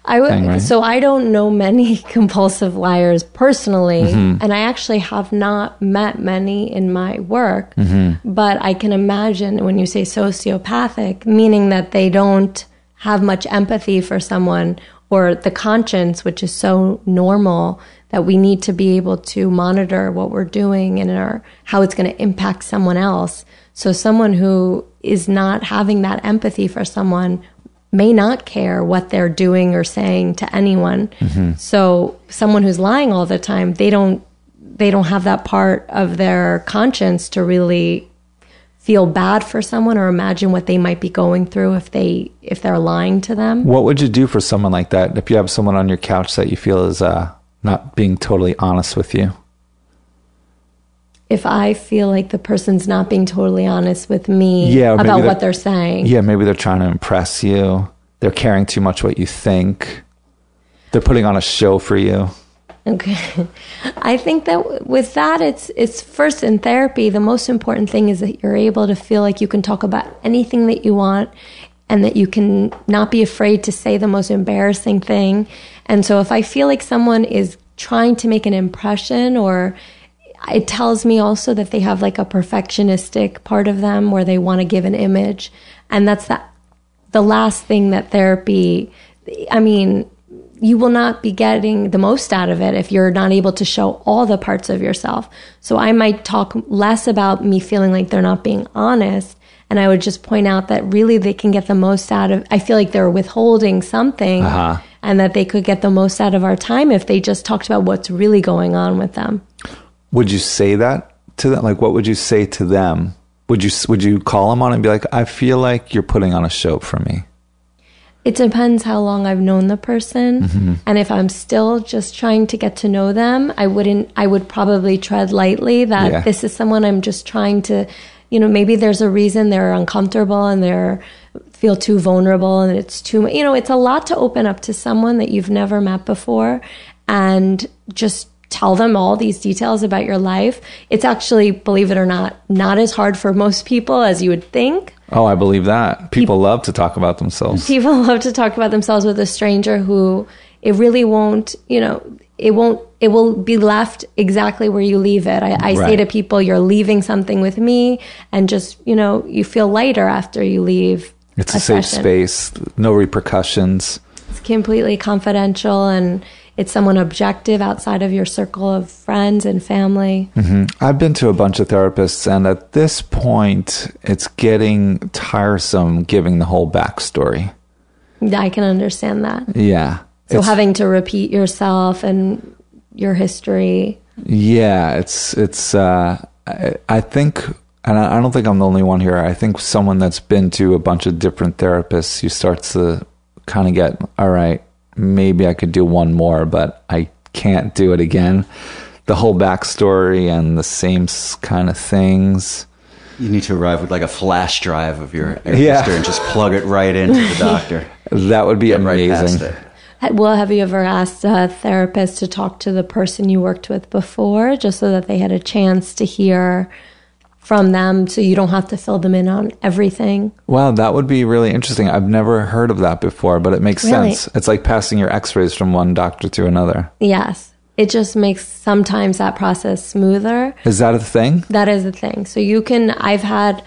I would thing, right? so I don't know many compulsive liars personally, Mm-hmm. and I actually have not met many in my work. Mm-hmm. But I can imagine when you say sociopathic, meaning that they don't have much empathy for someone or the conscience, which is so normal that we need to be able to monitor what we're doing and our, how it's going to impact someone else. So someone who is not having that empathy for someone may not care what they're doing or saying to anyone. So someone who's lying all the time, they don't they don't have that part of their conscience to really feel bad for someone or imagine what they might be going through if they if they're lying to them. What would you do for someone like that if you have someone on your couch that you feel is uh, not being totally honest with you? If I feel like the person's not being totally honest with me Yeah, about what they're saying. Yeah, maybe they're trying to impress you. They're caring too much what you think. They're putting on a show for you. Okay. I think that with that, it's it's first in therapy. The most important thing is that you're able to feel like you can talk about anything that you want, and that you can not be afraid to say the most embarrassing thing. And so, if I feel like someone is trying to make an impression, or it tells me also that they have like a perfectionistic part of them where they want to give an image, and that's that the last thing that therapy. I mean, you will not be getting the most out of it if you're not able to show all the parts of yourself. So I might talk less about me feeling like they're not being honest. And I would just point out that really they can get the most out of, I feel like they're withholding something uh-huh. And that they could get the most out of our time if they just talked about what's really going on with them. Would you say that to them? Like, what would you say to them? Would you would you call them on and be like, "I feel like you're putting on a show for me"? It depends how long I've known the person. Mm-hmm. And if I'm still just trying to get to know them, I wouldn't, I would probably tread lightly that Yeah. this is someone I'm just trying to, you know, maybe there's a reason they're uncomfortable and they're feel too vulnerable and it's too, you know, it's a lot to open up to someone that you've never met before and just tell them all these details about your life. It's actually, believe it or not, not as hard for most people as you would think. Oh, I believe that. People love to talk about themselves. People love to talk about themselves with a stranger who it really won't, you know, it won't, it will be left exactly where you leave it. I, I say to people, you're leaving something with me and just, you know, you feel lighter after you leave. It's a, safe space, no repercussions. It's completely confidential and it's someone objective outside of your circle of friends and family. I've been to a bunch of therapists, and at this point, it's getting tiresome giving the whole backstory. I can understand that. Yeah. So It's- having to repeat yourself and your history. Yeah, it's it's. Uh, I, I think, and I I don't think I'm the only one here. I think someone that's been to a bunch of different therapists, you start to kind of get, all right, maybe I could do one more, but I can't do it again. The whole backstory and the same kind of things. You need to arrive with like a flash drive of your Yeah. history and just plug it right into the doctor. That would be Get right past amazing. it. Well, have you ever asked a therapist to talk to the person you worked with before, just so that they had a chance to hear from them so you don't have to fill them in on everything. Wow, that would be really interesting. I've never heard of that before, but it makes Really? sense. It's like passing your x-rays from one doctor to another. Yes. It just makes sometimes that process smoother. Is that a thing? That is the thing. So you can, I've had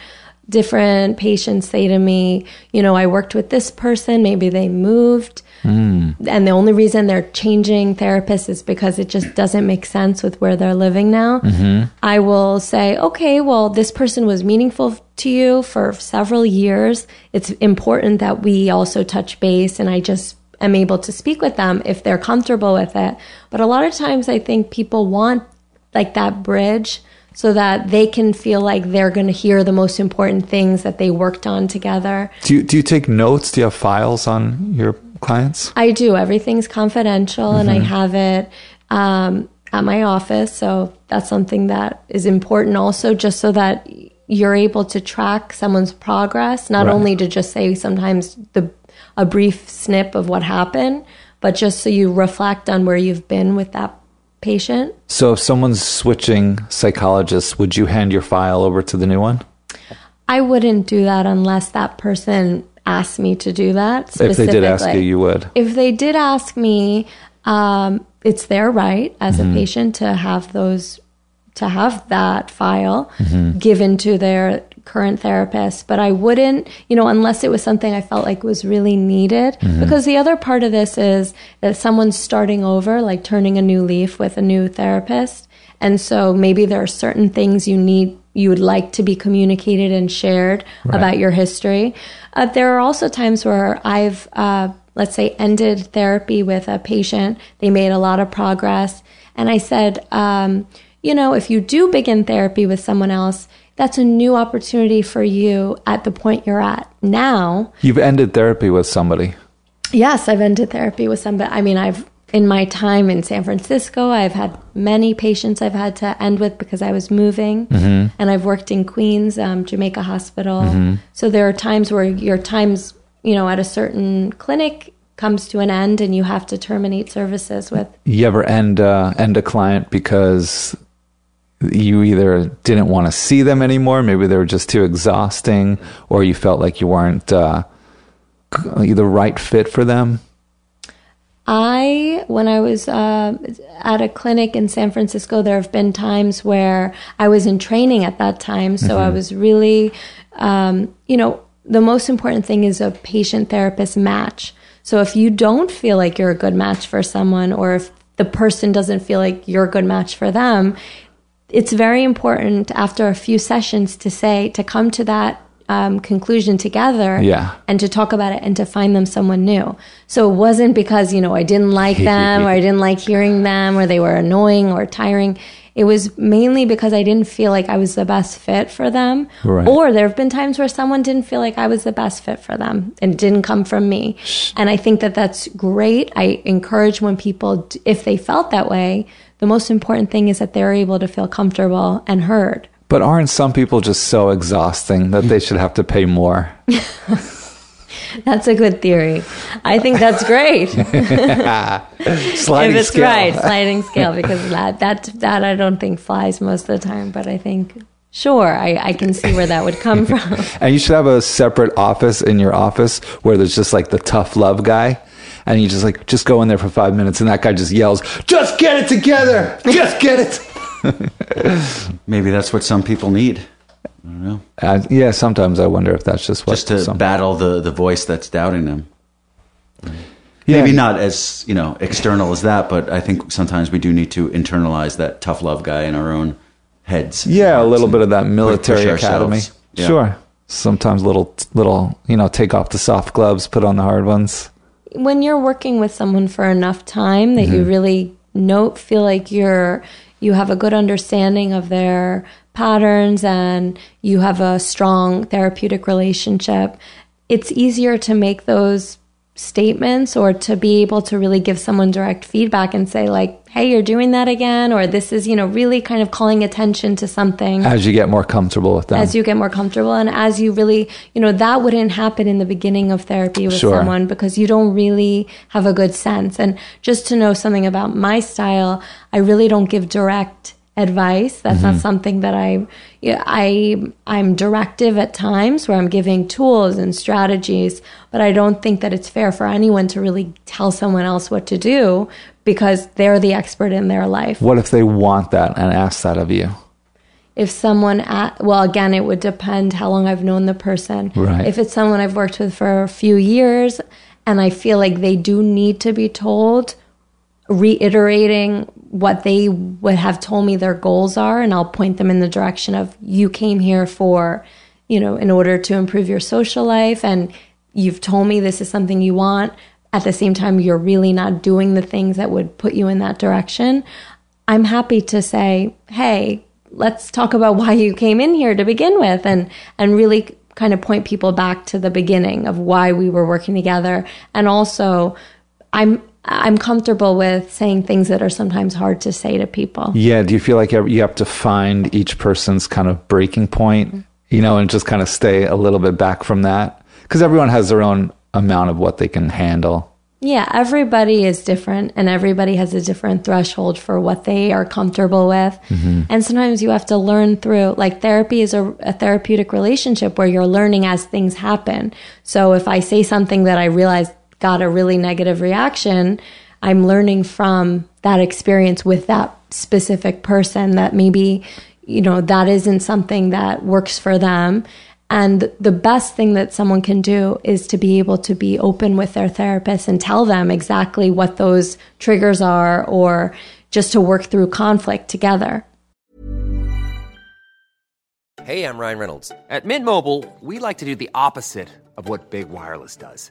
different patients say to me, you know, I worked with this person, maybe they moved. Hmm. And the only reason they're changing therapists is because it just doesn't make sense with where they're living now. Mm-hmm. I will say, okay, well, this person was meaningful to you for several years. It's important that we also touch base and I just am able to speak with them if they're comfortable with it. But a lot of times I think people want like that bridge so that they can feel like they're going to hear the most important things that they worked on together. Do you, do you take notes? Do you have files on your clients? I do. Everything's confidential and I have it um, at my office. So that's something that is important also, just so that you're able to track someone's progress, not Right. only to just say sometimes the a brief snip of what happened, but just so you reflect on where you've been with that patient. So if someone's switching psychologists, would you hand your file over to the new one? I wouldn't do that unless that person asked me to do that. If they did ask you, you would. If they did ask me, um, it's their right as a patient to have those, to have that file given to their current therapist. But I wouldn't, you know, unless it was something I felt like was really needed. Because the other part of this is that someone's starting over, like turning a new leaf with a new therapist. And so maybe there are certain things you need, you would like to be communicated and shared about your history. Uh, there are also times where I've, uh, let's say, ended therapy with a patient. They made a lot of progress. And I said, um, you know, if you do begin therapy with someone else, that's a new opportunity for you at the point you're at now. You've ended therapy with somebody. Yes, I've ended therapy with somebody. I mean, I've in my time in San Francisco, I've had many patients I've had to end with because I was moving, and I've worked in Queens, um, Jamaica Hospital. So there are times where your times, you know, at a certain clinic comes to an end, and you have to terminate services with. You ever end uh, end a client because you either didn't want to see them anymore, maybe they were just too exhausting, or you felt like you weren't uh, the right fit for them? I, when I was uh, at a clinic in San Francisco, there have been times where I was in training at that time. So I was really, um, you know, the most important thing is a patient therapist match. So if you don't feel like you're a good match for someone, or if the person doesn't feel like you're a good match for them, it's very important after a few sessions to say, to come to that um, conclusion together Yeah. and to talk about it and to find them someone new. So it wasn't because, you know, I didn't like them or I didn't like hearing them or they were annoying or tiring. It was mainly because I didn't feel like I was the best fit for them. Right. Or there have been times where someone didn't feel like I was the best fit for them and it didn't come from me. And I think that that's great. I encourage when people, if they felt that way, the most important thing is that they're able to feel comfortable and heard. But aren't some people just so exhausting that they should have to pay more? That's a good theory. I think that's great. Sliding if it's scale. right, sliding scale, because that that that I don't think flies most of the time. But I think sure, I, I can see where that would come from. And you should have a separate office in your office where there's just like the tough love guy. And you just like, just go in there for five minutes and that guy just yells, just get it together! Just get it! Maybe that's what some people need. I don't know. Uh, yeah, sometimes I wonder if that's just what Just to some, battle the, the voice that's doubting them. Yeah. Maybe not as you know external as that, but I think sometimes we do need to internalize that tough love guy in our own heads. Yeah, a little bit of that military academy. Yeah. Sure. Sometimes little, little, you know, take off the soft gloves, put on the hard ones. When you're working with someone for enough time that you mm-hmm. really know feel like you're you have a good understanding of their patterns and you have a strong therapeutic relationship it's easier to make those statements or to be able to really give someone direct feedback and say like hey you're doing that again or this is you know really kind of calling attention to something. As you get more comfortable with that as you get more comfortable and as you really you know that wouldn't happen in the beginning of therapy with Sure. someone because you don't really have a good sense. And just to know something about my style i really don't give direct advice. That's not mm-hmm. something that I, yeah, I, I'm directive at times where I'm giving tools and strategies, but I don't think that it's fair for anyone to really tell someone else what to do because they're the expert in their life. What if they want that and ask that of you? if someone at well again it would depend how long i've known the person Right. if it's someone i've worked with for a few years and i feel like they do need to be told reiterating what they would have told me their goals are and i'll point them in the direction of you came here for you know in order to improve your social life and you've told me this is something you want. At the same time you're really not doing the things that would put you in that direction. I'm happy to say hey let's talk about why you came in here to begin with and and really kind of point people back to the beginning of why we were working together. And also i'm i'm comfortable with saying things that are sometimes hard to say to people Yeah. Do you feel like you have to find each person's kind of breaking point, you know, and just kind of stay a little bit back from that? Because everyone has their own amount of what they can handle. Yeah, everybody is different and everybody has a different threshold for what they are comfortable with. Mm-hmm. And sometimes you have to learn through, like, therapy is a, a therapeutic relationship where you're learning as things happen. So if I say something that I realize got a really negative reaction, I'm learning from that experience with that specific person that maybe, you know, that isn't something that works for them. And the best thing that someone can do is to be able to be open with their therapist and tell them exactly what those triggers are or just to work through conflict together. Hey, I'm Ryan Reynolds. At Mint Mobile, we like to do the opposite of what Big Wireless does.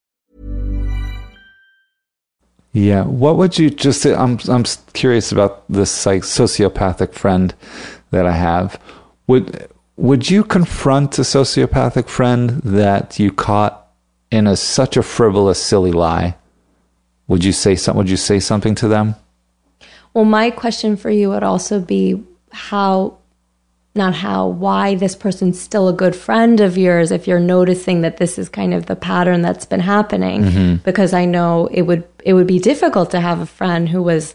Yeah. What would you just? I'm I'm curious about this like sociopathic friend that I have. Would would you confront a sociopathic friend that you caught in a such a frivolous, silly lie? Would you say some? Would you say something to them? Well, my question for you would also be how, not how, why this person's still a good friend of yours if you're noticing that this is kind of the pattern that's been happening. Mm-hmm. Because I know it would it would be difficult to have a friend who was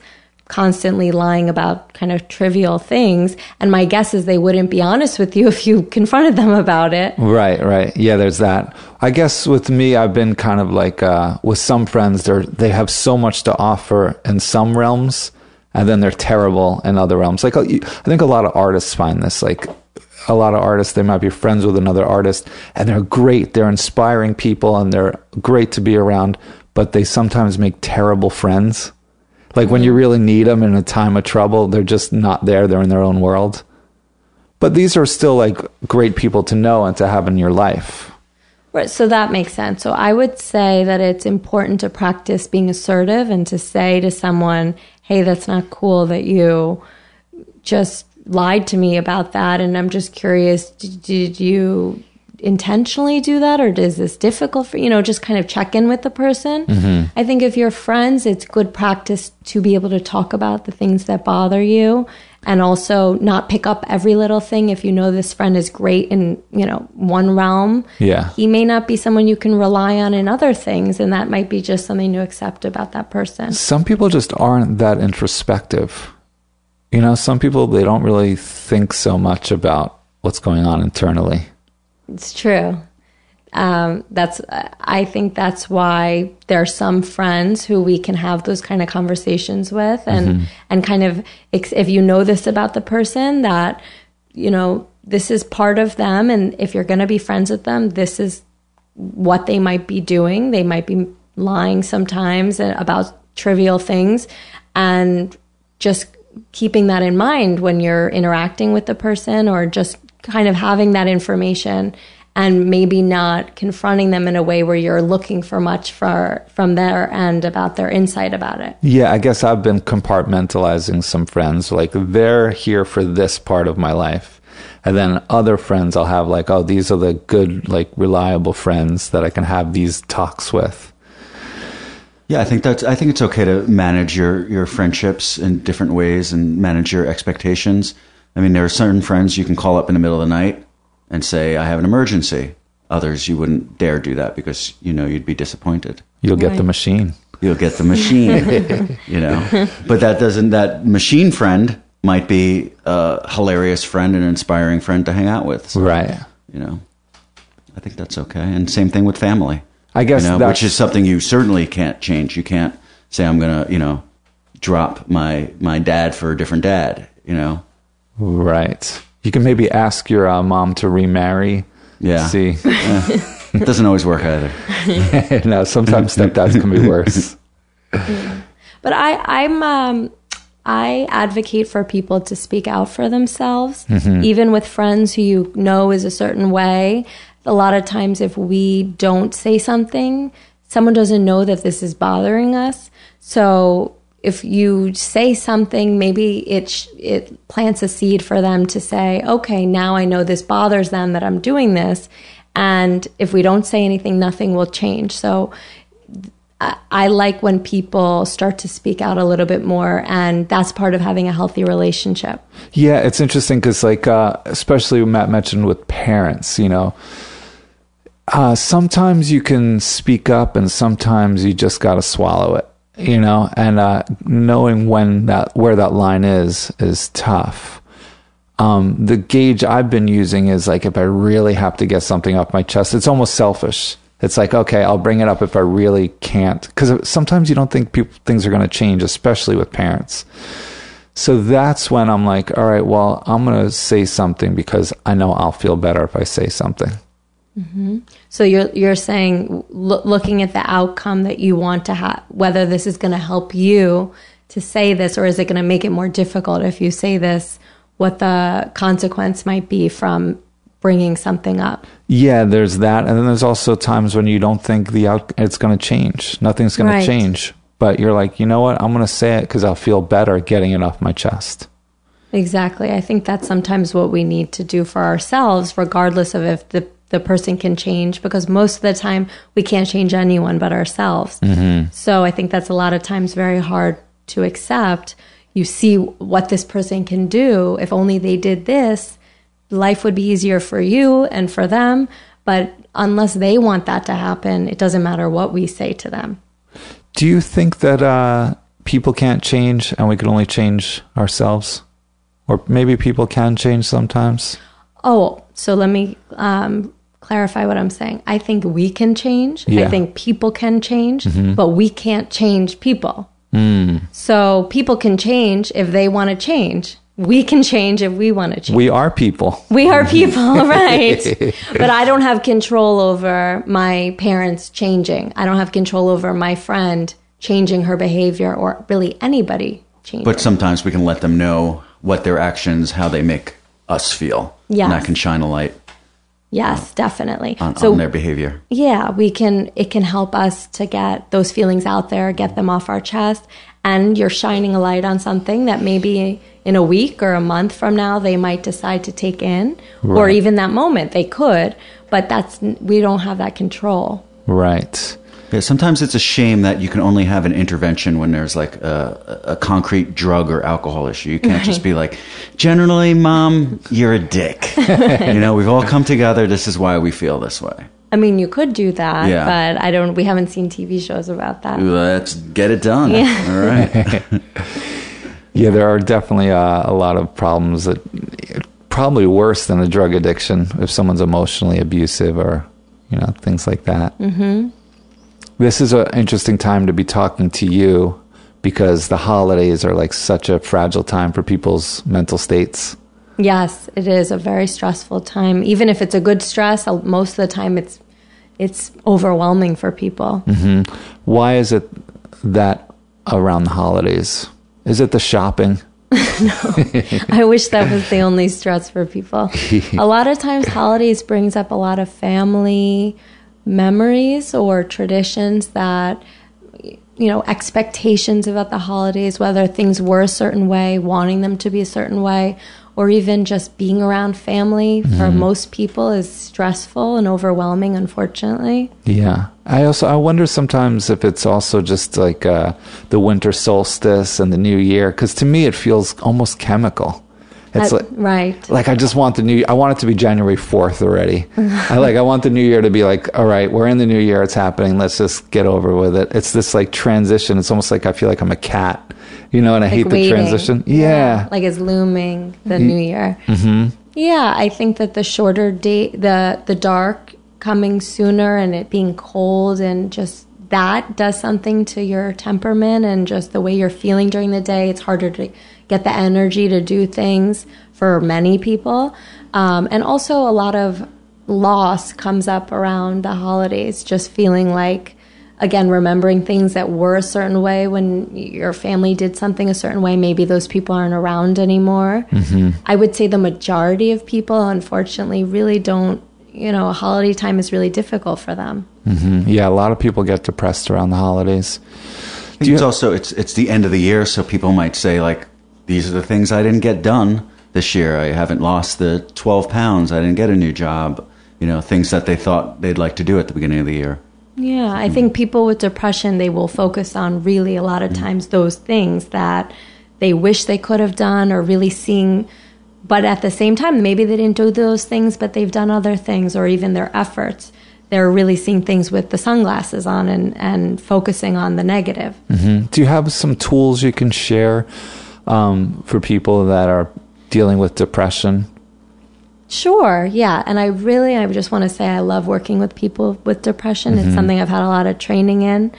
constantly lying about kind of trivial things. And my guess is they wouldn't be honest with you if you confronted them about it. Right, right. Yeah, there's that. I guess with me, I've been kind of like uh, with some friends. They they have so much to offer in some realms, and then they're terrible in other realms. Like uh, I think a lot of artists find this. Like a lot of artists, they might be friends with another artist, and they're great. They're inspiring people, and they're great to be around. But they sometimes make terrible friends. Like when you mm. really need them in a time of trouble, they're just not there. They're in their own world. But these are still like great people to know and to have in your life. Right, so that makes sense. So I would say that it's important to practice being assertive and to say to someone, "Hey, that's not cool that you just lied to me about that." And I'm just curious, did, did you intentionally do that, or is this difficult for you know? Just kind of check in with the person. Mm-hmm. I think if you're friends, it's good practice to be able to talk about the things that bother you. And also not pick up every little thing. If you know this friend is great in, you know, one realm, Yeah. he may not be someone you can rely on in other things and that might be just something to accept about that person Some people just aren't that introspective. You know, some people, they don't really think so much about what's going on internally. It's true um, that's i think that's why there are some friends who we can have those kind of conversations with and and kind of if you know this about the person that you know this is part of them and if you're going to be friends with them this is what they might be doing. They might be lying sometimes about trivial things and just keeping that in mind when you're interacting with the person or just kind of having that information and maybe not confronting them in a way where you're looking for much for from their end about their insight about it. Yeah, I guess I've been compartmentalizing some friends. Like they're here for this part of my life. And then other friends I'll have like, oh, these are the good, like reliable friends that I can have these talks with. Yeah, I think that's. I think it's okay to manage your your friendships in different ways and manage your expectations. I mean, there are certain friends you can call up in the middle of the night and say, "I have an emergency." Others, you wouldn't dare do that because you know you'd be disappointed. You'll get the machine. You'll get the machine, you know. But that doesn't. That machine friend might be a hilarious friend and an inspiring friend to hang out with. So, Right. You know, I think that's okay. And same thing with family. I guess you know, that's- which is something you certainly can't change. You can't say I'm gonna, you know, drop my my dad for a different dad. You know, Right. You can maybe ask your uh, mom to remarry. Yeah. See. it doesn't always work either. no, sometimes stepdads can be worse. But I, I'm, um, I advocate for people to speak out for themselves, even with friends who you know is a certain way. A lot of times, if we don't say something, someone doesn't know that this is bothering us. So if you say something, maybe it it plants a seed for them to say, okay, now I know this bothers them that I'm doing this, and if we don't say anything, nothing will change. So I, I like when people start to speak out a little bit more, and that's part of having a healthy relationship. Yeah, it's interesting because, like, uh, especially Matt mentioned with parents, you know, uh, sometimes you can speak up and sometimes you just got to swallow it, you know, and uh, knowing when that, where that line is, is tough. Um, the gauge I've been using is like if I really have to get something off my chest, it's almost selfish. It's like, okay, I'll bring it up if I really can't. Because sometimes you don't think people, things are going to change, especially with parents. So that's when I'm like, all right, well, I'm going to say something because I know I'll feel better if I say something. Mm-hmm. So you're you're saying loo- looking at the outcome that you want to have, whether this is going to help you to say this, or is it going to make it more difficult if you say this? What the consequence might be from bringing something up. Yeah, there's that. And then there's also times when you don't think the out- it's going to change. Nothing's going Right. to change. But you're like, you know what? I'm going to say it because I'll feel better getting it off my chest. Exactly. I think that's sometimes what we need to do for ourselves, regardless of if the, the person can change, because most of the time we can't change anyone but ourselves. So I think that's a lot of times very hard to accept. You see what this person can do. If only they did this, life would be easier for you and for them. But unless they want that to happen, it doesn't matter what we say to them. Do you think that uh, people can't change and we can only change ourselves? Or maybe people can change sometimes? Oh, so let me um, clarify what I'm saying. I think we can change. Yeah. I think people can change, mm-hmm. but we can't change people. Mm. So people can change if they want to change. We can change if we want to change. We are people. We are people, right? but I don't have control over my parents changing. I don't have control over my friend changing her behavior or really anybody changing. But sometimes we can let them know what their actions, how they make us feel. Yes. And that can shine a light yes, definitely. on, so on their behavior. yeah we can it can help us to get those feelings out there get them off our chest and you're shining a light on something that maybe in a week or a month from now they might decide to take in or even that moment they could but that's we don't have that control Right. Yeah, sometimes it's a shame that you can only have an intervention when there's like a, a concrete drug or alcohol issue. You can't just be like, generally, mom, you're a dick. you know, we've all come together. This is why we feel this way. i mean you could do that Yeah. but i don't we haven't seen tv shows about that Let's get it done. Yeah. All right. Yeah, there are definitely uh, a lot of problems that probably worse than a drug addiction if someone's emotionally abusive or you know things like that. Mm-hmm. This is an interesting time to be talking to you because the holidays are like such a fragile time for people's mental states. yes it is a very stressful time even if it's a good stress most of the time it's it's overwhelming for people mm-hmm. Why is it that around the holidays? Is it the shopping? No, I wish that was the only stress for people. a lot of times holidays brings up a lot of family memories or traditions that you know, expectations about the holidays, whether things were a certain way, wanting them to be a certain way, or even just being around family for most people is stressful and overwhelming, unfortunately. Yeah. I also I wonder sometimes if it's also just like uh, the winter solstice and the new year because to me it feels almost chemical. It's Uh, like right. like I just want the new I want it to be January 4th already. I like I want the new year to be like all right, we're in the new year, it's happening. Let's just get over with it. It's this like transition. It's almost like I feel like I'm a cat. You know, and I Like hate the transition. Yeah. Like it's looming the new year. Mm-hmm. Yeah, I think that the shorter date, the the dark coming sooner, and it being cold, and just that does something to your temperament and just the way you're feeling during the day. It's harder to get the energy to do things for many people, um, and also a lot of loss comes up around the holidays. Just feeling like again remembering things that were a certain way when your family did something a certain way maybe those people aren't around anymore i would say the majority of people unfortunately really don't you know holiday time is really difficult for them Yeah, a lot of people get depressed around the holidays. I think it's also it's it's the end of the year, so people might say like, "These are the things I didn't get done this year. I haven't lost the twelve pounds. I didn't get a new job. You know, things that they thought they'd like to do at the beginning of the year." yeah i mm-hmm. think people with depression they will focus on really a lot of mm-hmm. times those things that they wish they could have done or really seeing but at the same time maybe they didn't do those things but they've done other things or even their efforts they're really seeing things with the sunglasses on and, and focusing on the negative mm-hmm. Do you have some tools you can share um, for people that are dealing with depression? Sure, yeah. And I really, I just want to say I love working with people with depression. It's something I've had a lot of training in.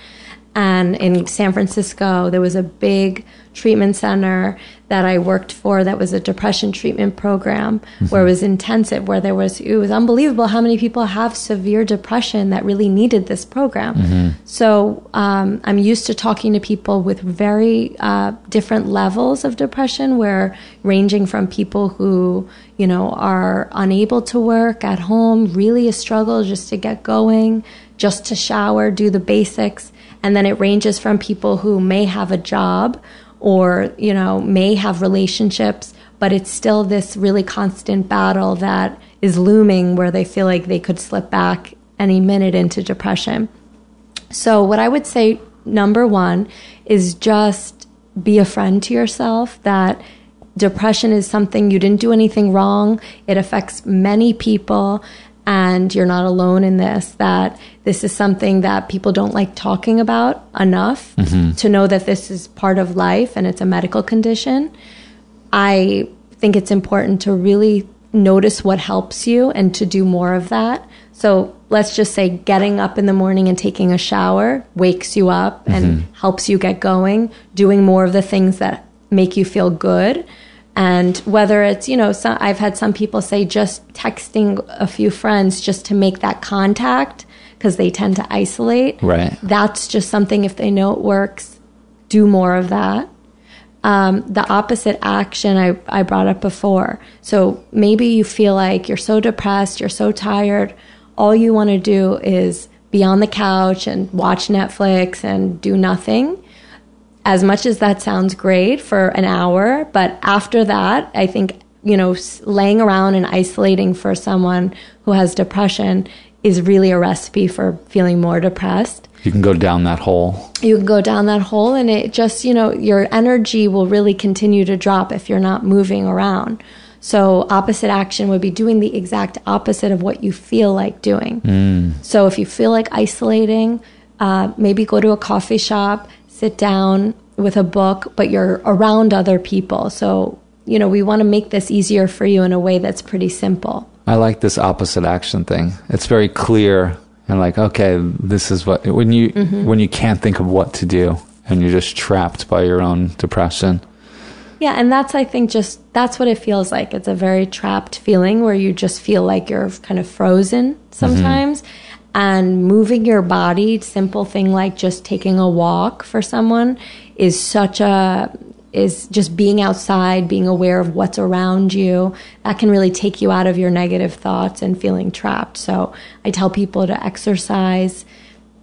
And in San Francisco, there was a big treatment center that I worked for that was a depression treatment program where it was intensive, where there was, it was unbelievable how many people have severe depression that really needed this program. So um, I'm used to talking to people with very uh, different levels of depression, where ranging from people who, you know, are unable to work at home, really a struggle just to get going, just to shower, do the basics. And then it ranges from people who may have a job or, you know, may have relationships, but it's still this really constant battle that is looming where they feel like they could slip back any minute into depression. So, what I would say, number one, is just be a friend to yourself. That depression is something you didn't do anything wrong, it affects many people, and you're not alone in this. That this is something that people don't like talking about enough mm-hmm. to know that this is part of life and it's a medical condition. I think it's important to really notice what helps you and to do more of that. So let's just say getting up in the morning and taking a shower wakes you up and mm-hmm. helps you get going, doing more of the things that make you feel good. And whether it's, you know, so I've had some people say just texting a few friends just to make that contact because they tend to isolate. Right. That's just something, if they know it works, do more of that um, the opposite action I, I brought up before. So maybe you feel like you're so depressed, you're so tired, all you want to do is be on the couch and watch Netflix and do nothing. As much as that sounds great for an hour, but after that, I think, you know, laying around and isolating for someone who has depression is really a recipe for feeling more depressed. You can go down that hole. you can go down that hole and it just you know your energy will really continue to drop if you're not moving around. So opposite action would be doing the exact opposite of what you feel like doing. So if you feel like isolating uh, maybe go to a coffee shop sit down with a book but you're around other people so you know we want to make this easier for you in a way that's pretty simple I like this opposite action thing. It's very clear and like, okay, this is what when you mm-hmm. when you can't think of what to do and you're just trapped by your own depression. Yeah, and that's I think just that's what it feels like. It's a very trapped feeling where you just feel like you're kind of frozen mm-hmm. sometimes. And moving your body, simple thing like just taking a walk for someone is such a is just being outside, being aware of what's around you. That can really take you out of your negative thoughts and feeling trapped. So I tell people to exercise.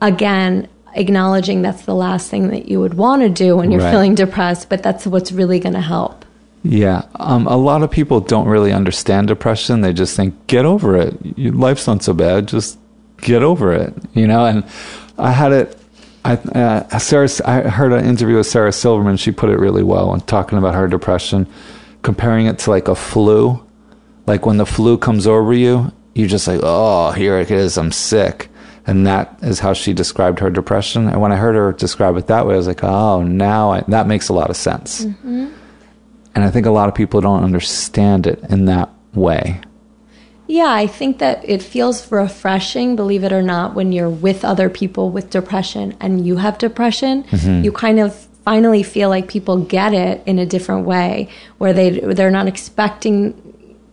Again, acknowledging that's the last thing that you would want to do when you're Right. feeling depressed, but that's what's really going to help. Yeah, um, a lot of people don't really understand depression. They just think, get over it. Life's not so bad. Just get over it, you know. And I had it. I uh, Sarah. I heard an interview with Sarah Silverman. She put it really well when talking about her depression, comparing it to like a flu. Like when the flu comes over you, you're just like, oh, here it is. I'm sick. And that is how she described her depression. And when I heard her describe it that way, I was like, oh, now I, that makes a lot of sense. And I think a lot of people don't understand it in that way. Yeah, I think that it feels refreshing, believe it or not, when you're with other people with depression and you have depression. Mm-hmm. You kind of finally feel like people get it in a different way, where they they're not expecting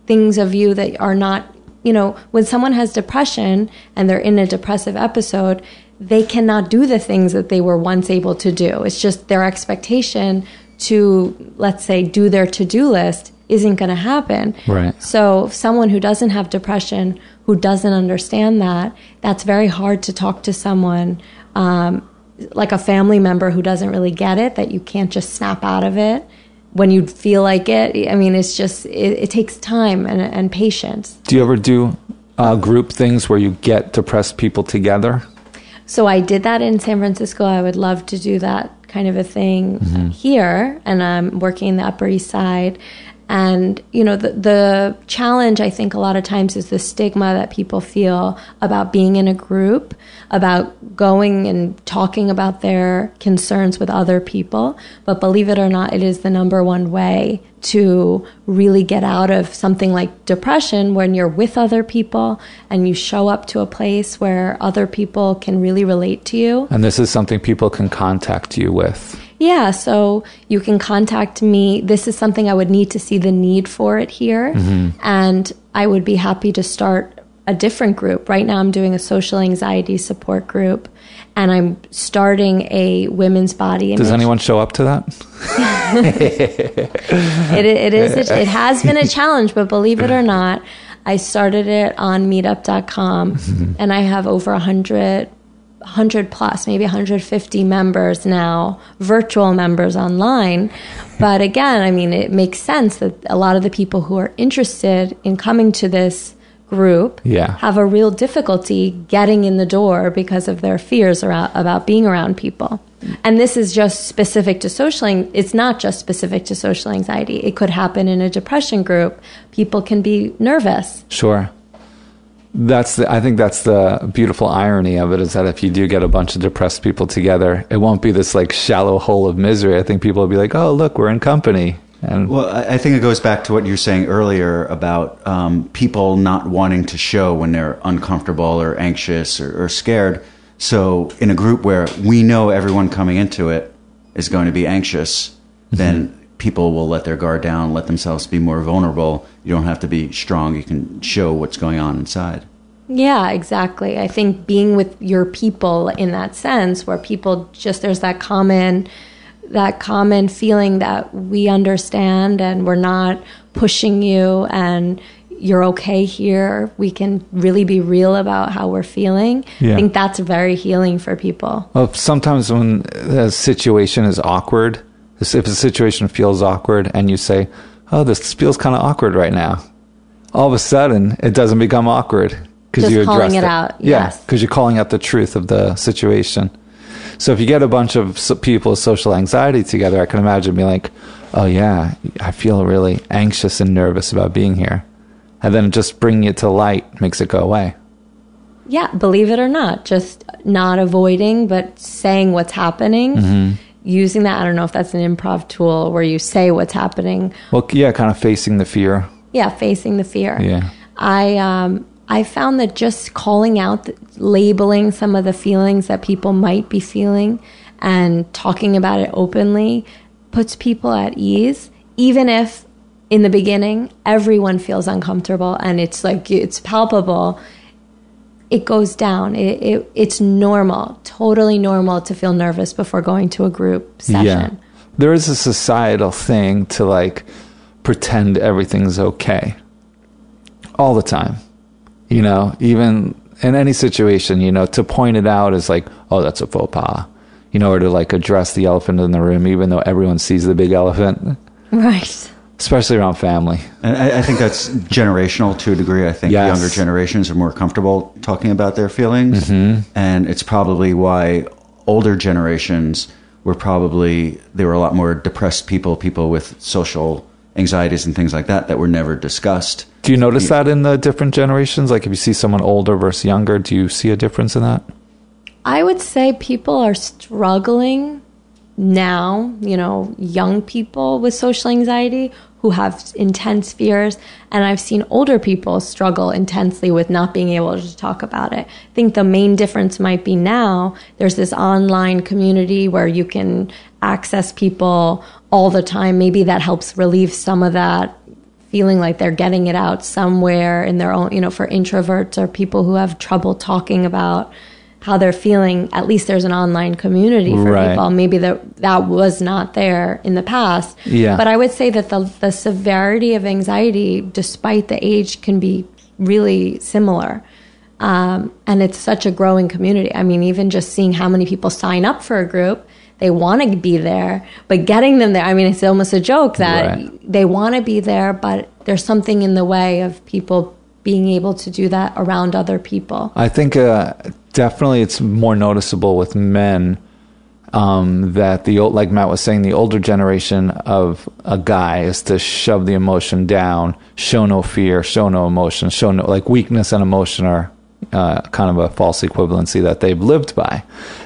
things of you that are not, you know, when someone has depression and they're in a depressive episode, they cannot do the things that they were once able to do. It's just their expectation to, let's say, do their to do list isn't going to happen. Right. So, someone who doesn't have depression, who doesn't understand that, that's very hard to talk to someone, um, like a family member who doesn't really get it, that you can't just snap out of it when you feel like it. I mean, it's just, it, it takes time and, and patience. Do you ever do uh, group things where you get depressed people together? So I did that in San Francisco. I would love to do that kind of a thing here, and I'm working in the Upper East Side. And you know, the the challenge I think a lot of times is the stigma that people feel about being in a group, about going and talking about their concerns with other people. But believe it or not, it is the number one way to really get out of something like depression when you're with other people and you show up to a place where other people can really relate to you. And this is something people can contact you with. Yeah, so you can contact me. This is something I would need to see the need for it here. Mm-hmm. And I would be happy to start a different group. Right now, I'm doing a social anxiety support group, and I'm starting a women's body image. Does anyone show up to that? it, it is it, it has been a challenge but believe it or not i started it on meetup.com mm-hmm. and i have over 100 100 plus maybe 150 members now virtual members online but again i mean it makes sense that a lot of the people who are interested in coming to this group Yeah. have a real difficulty getting in the door because of their fears around, about being around people. And this is just specific to social. It's not just specific to social anxiety. It could happen in a depression group. People can be nervous. Sure. That's the, I think that's the beautiful irony of it is that if you do get a bunch of depressed people together, it won't be this like shallow hole of misery. I think people will be like, "Oh, look, we're in company." And Well, I think it goes back to what you were saying earlier about um, people not wanting to show when they're uncomfortable or anxious or, or scared. So, in a group where we know everyone coming into it is going to be anxious, then people will let their guard down, let themselves be more vulnerable. You don't have to be strong. You can show what's going on inside. Yeah, exactly. I think being with your people in that sense, where people just there's that common that common feeling that we understand and we're not pushing you and you're okay here. We can really be real about how we're feeling. Yeah. I think that's very healing for people. Well, sometimes when a situation is awkward, if a situation feels awkward and you say, oh, this feels kind of awkward right now, all of a sudden it doesn't become awkward because you calling addressed it out, Yeah, yes. because you're calling out the truth of the situation. So if you get a bunch of people with social anxiety together, I can imagine being like, oh, yeah, I feel really anxious and nervous about being here. And then just bringing it to light makes it go away. Yeah, believe it or not, just not avoiding, but saying what's happening. Mm-hmm. Using that, I don't know if that's an improv tool where you say what's happening. Well, yeah, kind of facing the fear. Yeah, facing the fear. Yeah. I um, I found that just calling out, labeling some of the feelings that people might be feeling, and talking about it openly puts people at ease, even if in the beginning everyone feels uncomfortable and it's like it's palpable. It goes down. It, it it's normal, totally normal to feel nervous before going to a group session. Yeah. There is a societal thing to like pretend everything's okay all the time. You know, even in any situation, you know, to point it out is like, oh, that's a faux pas. You know, or to like address the elephant in the room, even though everyone sees the big elephant. Right. Especially around family. And I, I think that's generational to a degree. I think Yes. younger generations are more comfortable talking about their feelings, Mm-hmm. and it's probably why older generations were probably there were a lot more depressed people, people with social anxieties and things like that that were never discussed. Do you notice that in the different generations? Like if you see someone older versus younger, do you see a difference in that? I would say people are struggling now, you know, young people with social anxiety who have intense fears. And I've seen older people struggle intensely with not being able to talk about it. I think the main difference might be now there's this online community where you can access people all the time. Maybe that helps relieve some of that feeling like they're getting it out somewhere in their own, you know, for introverts or people who have trouble talking about how they're feeling. At least there's an online community for Right. people. Maybe that that was not there in the past. Yeah. But I would say that the the severity of anxiety, despite the age, can be really similar. Um, and it's such a growing community. I mean, even just seeing how many people sign up for a group, they want to be there, but getting them there, I mean, it's almost a joke that Right. they want to be there, but there's something in the way of people being able to do that around other people. I think uh, definitely it's more noticeable with men um, that the old, like Matt was saying, the older generation of a guy is to shove the emotion down, show no fear, show no emotion, show no like weakness and emotion are uh, kind of a false equivalency that they've lived by,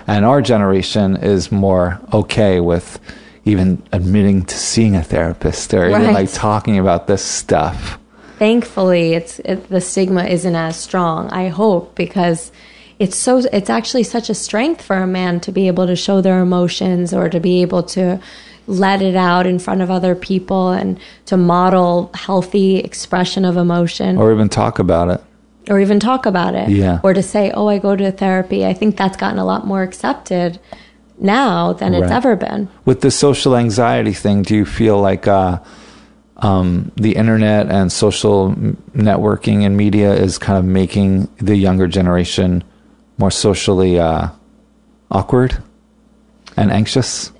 and our generation is more okay with even admitting to seeing a therapist or even like talking about this stuff. thankfully it's it, the stigma isn't as strong i hope because it's so it's actually such a strength for a man to be able to show their emotions or to be able to let it out in front of other people and to model healthy expression of emotion. Or even talk about it. or even talk about it. Yeah. or to say oh i go to therapy. I think that's gotten a lot more accepted now than it's ever been. With the social anxiety thing, do you feel like uh, um, the internet and social networking and media is kind of making the younger generation more socially uh, awkward and anxious?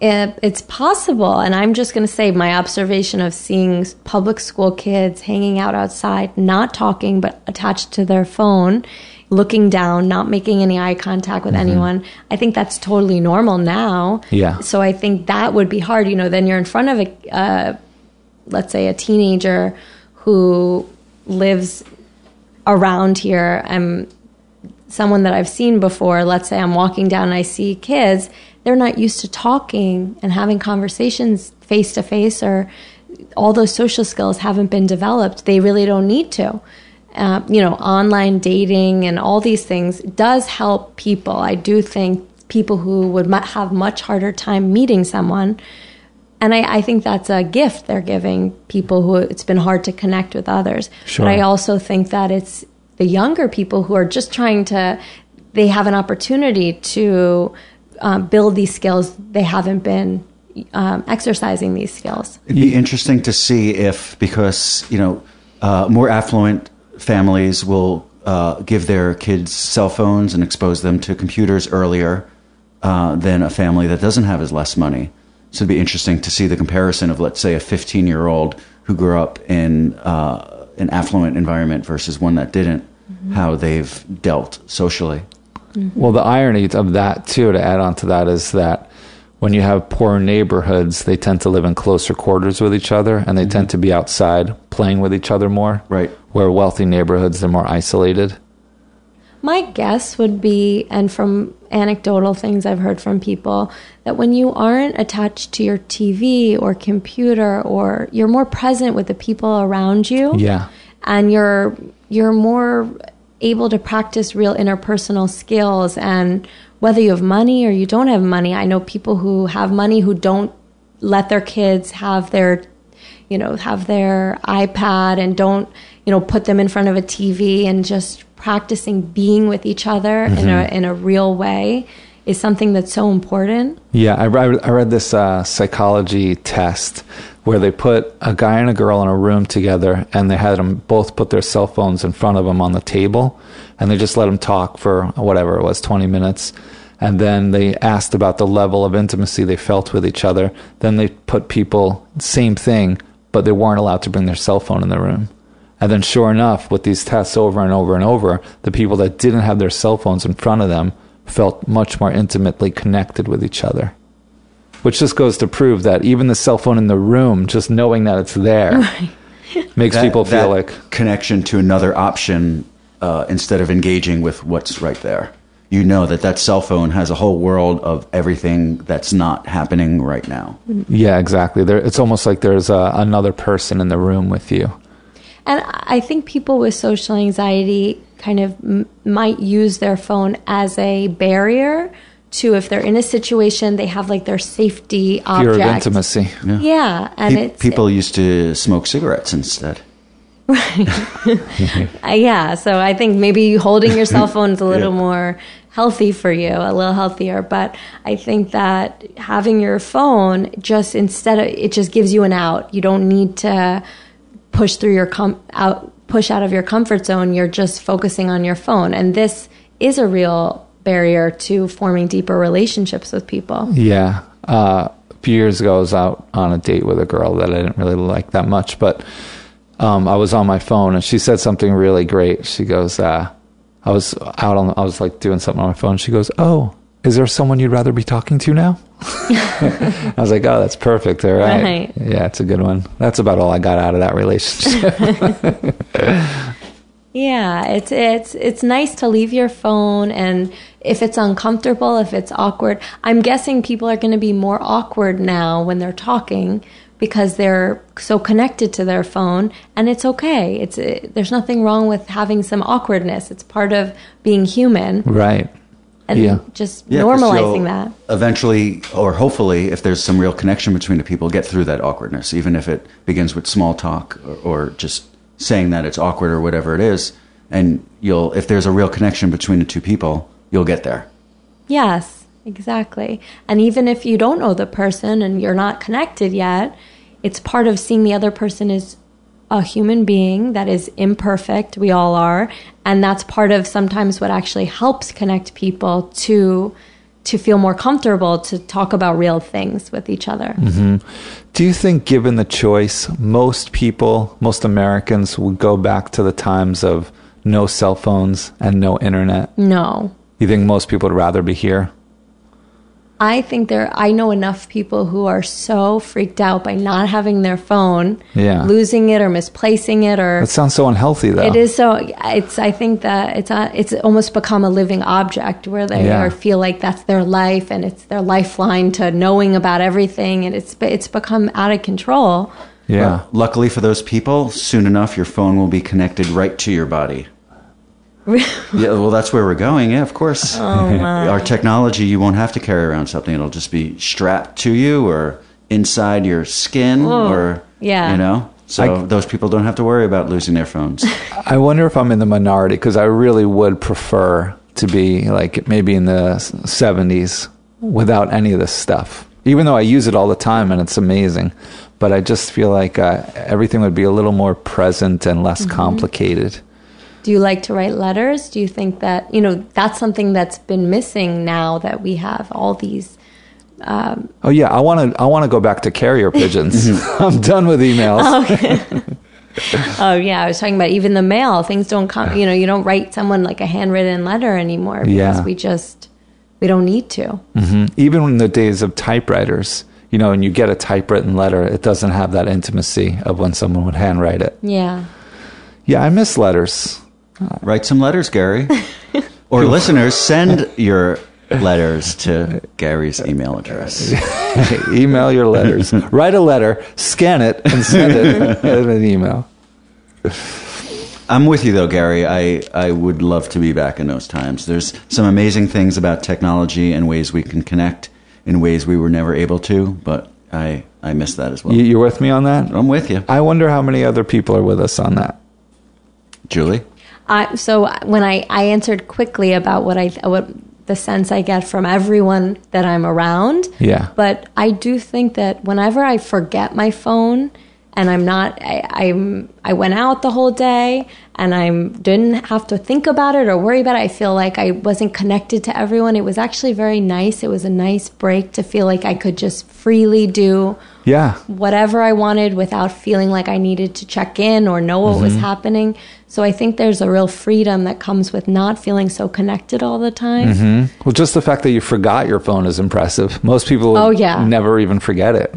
it, it's possible and i'm just going to say my observation of seeing public school kids hanging out outside not talking but attached to their phone looking down not making any eye contact with anyone i think that's totally normal now Yeah. so i think that would be hard you know then you're in front of a uh, let's say a teenager who lives around here and someone that I've seen before, let's say I'm walking down and I see kids, they're not used to talking and having conversations face to face or all those social skills haven't been developed. They really don't need to. Uh, you know, online dating and all these things does help people. I do think people who would have much harder time meeting someone. And I, I think that's a gift they're giving people who it's been hard to connect with others. Sure. But I also think that it's the younger people who are just trying to, they have an opportunity to um, build these skills. They haven't been um, exercising these skills. It'd be interesting to see if, because you know, uh, more affluent families will uh, give their kids cell phones and expose them to computers earlier uh, than a family that doesn't have as less money. So it'd be interesting to see the comparison of, let's say, a 15-year-old who grew up in uh, an affluent environment versus one that didn't, mm-hmm. how they've dealt socially. Mm-hmm. Well, the irony of that, too, to add on to that, is that when you have poor neighborhoods, they tend to live in closer quarters with each other and they mm-hmm. tend to be outside playing with each other more. Right. Where wealthy neighborhoods, they're more isolated. My guess would be, and from anecdotal things I've heard from people, that when you aren't attached to your TV or computer, or you're more present with the people around you, Yeah. and you're you're more able to practice real interpersonal skills. And whether you have money or you don't have money, I know people who have money who don't let their kids have their you know have their iPad and don't you know put them in front of a TV and just practicing being with each other in a in a real way is something that's so important. Yeah, I, I I read this uh, psychology test where they put a guy and a girl in a room together, and they had them both put their cell phones in front of them on the table, and they just let them talk for whatever it was, twenty minutes, and then they asked about the level of intimacy they felt with each other. Then they put people, same thing, but they weren't allowed to bring their cell phone in the room. And then, sure enough, with these tests over and over and over, the people that didn't have their cell phones in front of them felt much more intimately connected with each other. Which just goes to prove that even the cell phone in the room, just knowing that it's there, makes That- people feel that like connection to another option uh, instead of engaging with what's right there. You know that that cell phone has a whole world of everything that's not happening right now. Yeah, exactly. There, it's almost like there's uh, another person in the room with you. And I think people with social anxiety kind of m- might use their phone as a barrier to if they're in a situation they have like their safety Fear object. of intimacy. Yeah, and Pe- it's people used to smoke cigarettes instead. Right. Uh, yeah, so I think maybe holding your cell phone is a little Yeah. more healthy for you, a little healthier. But I think that having your phone just instead of it just gives you an out. You don't need to push through your com- out push out of your comfort zone. You're just focusing on your phone, and this is a real barrier to forming deeper relationships with people. Yeah. Uh, a few years ago, I was out on a date with a girl that I didn't really like that much, but um, I was on my phone and she said something really great. She goes, uh, I was out on, I was like doing something on my phone. She goes, Oh, is there someone you'd rather be talking to now? I was like, Oh, that's perfect. All right. Right. Yeah, it's a good one. That's about all I got out of that relationship. Yeah, it's it's it's nice to leave your phone and if it's uncomfortable, if it's awkward, I'm guessing people are going to be more awkward now when they're talking because they're so connected to their phone and it's okay. It's it, there's nothing wrong with having some awkwardness. It's part of being human right. And Yeah. just 'cause normalizing that. Eventually, or hopefully, if there's some real connection between the people, get through that awkwardness, even if it begins with small talk or, or just saying that it's awkward or whatever it is. And you'll, if there's a real connection between the two people, you'll get there. Yes, exactly. And even if you don't know the person and you're not connected yet, it's part of seeing the other person as a human being that is imperfect. We all are. And that's part of sometimes what actually helps connect people to to feel more comfortable to talk about real things with each other. Mm-hmm. Do you think, given the choice, most people, most Americans would go back to the times of no cell phones and no internet? No. You think most people would rather be here? I think there I know enough people who are so freaked out by not having their phone, Yeah. losing it or misplacing it or That sounds so unhealthy, though. It is so. It's. I think that it's. A, it's almost become a living object where they Yeah. are, feel like that's their life and it's their lifeline to knowing about everything, and it's. It's become out of control. Yeah. But luckily for those people, soon enough, your phone will be connected right to your body. Yeah, well, that's where we're going. Yeah, of course. Our technology, you won't have to carry around something. It'll just be strapped to you or inside your skin or, yeah. you know? So I- those people don't have to worry about losing their phones. I wonder if I'm in the minority because I really would prefer to be like maybe in the 70s without any of this stuff. Even though I use it all the time and it's amazing, but I just feel like uh, everything would be a little more present and less complicated. Do you like to write letters? Do you think that you know that's something that's been missing now that we have all these? Um, oh yeah, I want to. I want to go back to carrier pigeons. Mm-hmm. I'm done with emails. Oh, oh yeah, I was talking about even the mail. Things don't come. You know, you don't write someone like a handwritten letter anymore because Yeah. we just we don't need to. Mm-hmm. Even in the days of typewriters, you know, and you get a typewritten letter, it doesn't have that intimacy of when someone would handwrite it. Yeah. Yeah, I miss letters. Write some letters, Gary. Or listeners, send your letters to Gary's email address. email your letters. Write a letter, scan it, and send it in an email. I'm with you though, Gary. I, I would love to be back in those times. There's some amazing things about technology and ways we can connect in ways we were never able to, but I, I miss that as well. You, you with me on that? I'm with you. I wonder how many other people are with us on that. Julie? I, so when I, I answered quickly about what I what the sense I get from everyone that I'm around. Yeah. But I do think that whenever I forget my phone, and I'm not. I, I'm. I went out the whole day, and I didn't have to think about it or worry about it. I feel like I wasn't connected to everyone. It was actually very nice. It was a nice break to feel like I could just freely do Yeah. whatever I wanted without feeling like I needed to check in or know what Mm-hmm. was happening. So I think there's a real freedom that comes with not feeling so connected all the time. Mm-hmm. Well, just the fact that you forgot your phone is impressive. Most people Oh, yeah. never even forget it.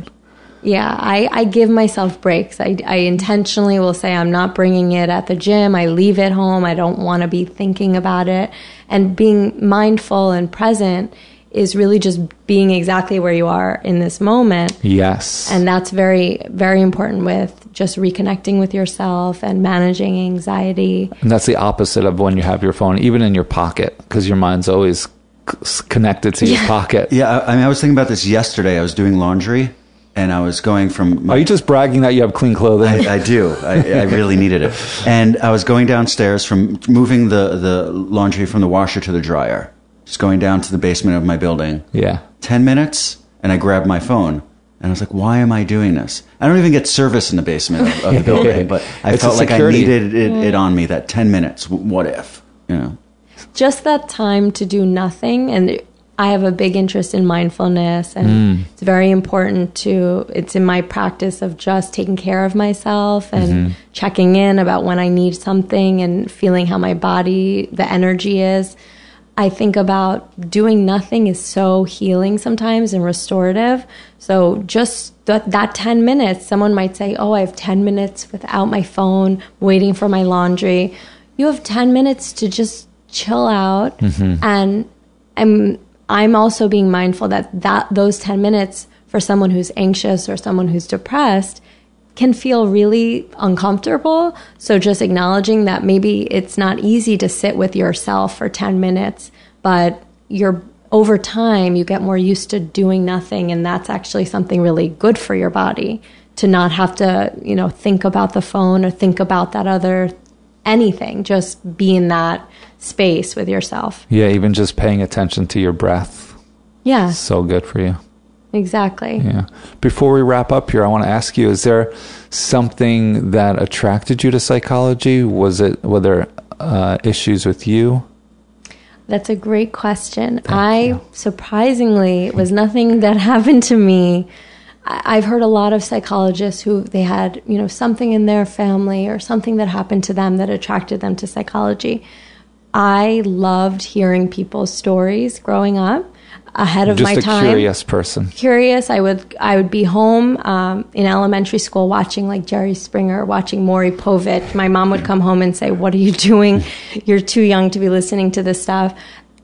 Yeah, I, I give myself breaks. I, I intentionally will say I'm not bringing it at the gym. I leave it home. I don't want to be thinking about it. And being mindful and present is really just being exactly where you are in this moment. Yes. And that's very, very important with just reconnecting with yourself and managing anxiety. And that's the opposite of when you have your phone, even in your pocket, because your mind's always c- connected to your pocket. Yeah, I, I mean, I was thinking about this yesterday. I was doing laundry, and I was going from. Are you just bragging that you have clean clothing? I, I do. I, I really needed it, and I was going downstairs from moving the the laundry from the washer to the dryer. Just going down to the basement of my building. yeah. Ten minutes, and I grabbed my phone. And I was like, why am I doing this? I don't even get service in the basement of, of the building, but I It's felt like I needed it, it on me that 10 minutes. What if? You know? just that time to do nothing and i have a big interest in mindfulness and Mm. it's very important to it's in my practice of just taking care of myself and Mm-hmm. checking in about when i need something and feeling how my body the energy is i think about doing nothing is so healing sometimes and restorative. So just that, that 10 minutes someone might say oh i have 10 minutes without my phone waiting for my laundry. You have 10 minutes to just chill out mm-hmm. and I'm I'm also being mindful that that those 10 minutes for someone who's anxious or someone who's depressed can feel really uncomfortable so just acknowledging that maybe it's not easy to sit with yourself for 10 minutes but you're over time you get more used to doing nothing and that's actually something really good for your body to not have to you know think about the phone or think about that other anything just be in that space with yourself Yeah. Even just paying attention to your breath. yeah So good for you. Exactly Yeah. Before we wrap up here, I want to ask you: Is there something that attracted you to psychology? Was it were there uh, issues with you? That's a great question. I surprisingly it was nothing that happened to me. I- I've heard a lot of psychologists who they had, you know, something in their family or something that happened to them that attracted them to psychology. I loved hearing people's stories growing up ahead of Just my a time curious person. curious. I would I would be home um, in elementary school watching like Jerry Springer, watching Maury Povich. My mom would come home and say, "What are you doing? You're too young to be listening to this stuff."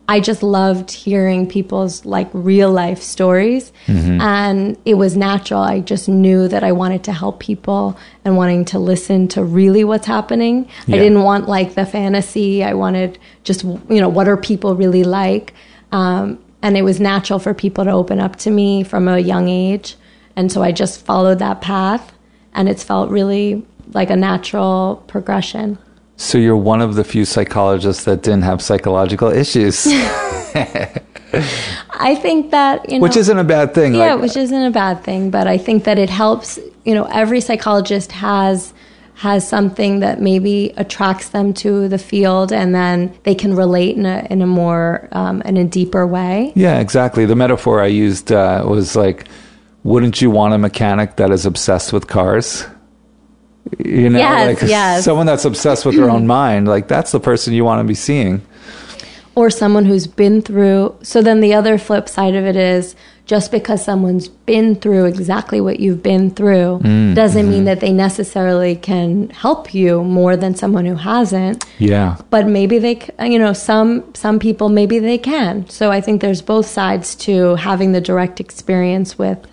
I just loved hearing people's like real life stories, and it was natural. I just knew that I wanted to help people and wanting to listen to really what's happening. I didn't want like the fantasy. I wanted just you know what are people really like. Um, and it was natural for people to open up to me from a young age and so i just followed that path and it's felt really like a natural progression So you're one of the few psychologists that didn't have psychological issues, i think that you know which isn't a bad thing. yeah Like, which isn't a bad thing but i think that it helps you know every psychologist has has something that maybe attracts them to the field and then they can relate in a in a more um, in a deeper way yeah, exactly. The metaphor I used uh, was like, wouldn't you want a mechanic that is obsessed with cars? You know, Yes, like yes. someone that's obsessed with their own mind, like that's the person you want to be seeing. Or someone who's been through. So then the other flip side of it is just because someone's been through exactly what you've been through mm, doesn't mean mm-hmm. that they necessarily can help you more than someone who hasn't. Yeah. But maybe they, you know, some some people maybe they can. So I think there's both sides to having the direct experience with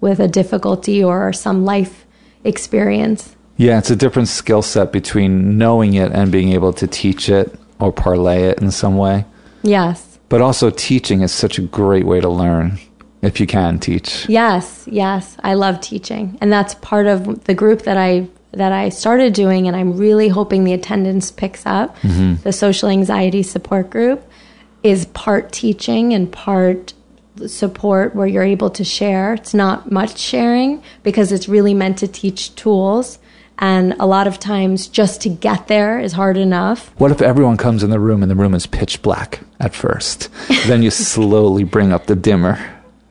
with a difficulty or some life experience. Yeah, it's a different skill set between knowing it and being able to teach it or parlay it in some way. Yes. But also, teaching is such a great way to learn if you can teach. Yes, yes, I love teaching, and that's part of the group that I that I started doing, and I'm really hoping the attendance picks up. Mm-hmm. The social anxiety support group is part teaching and part support where you're able to share. It's not much sharing because it's really meant to teach tools. And a lot of times, just to get there is hard enough. What if everyone comes in the room and the room is pitch black at first? then you slowly bring up the dimmer.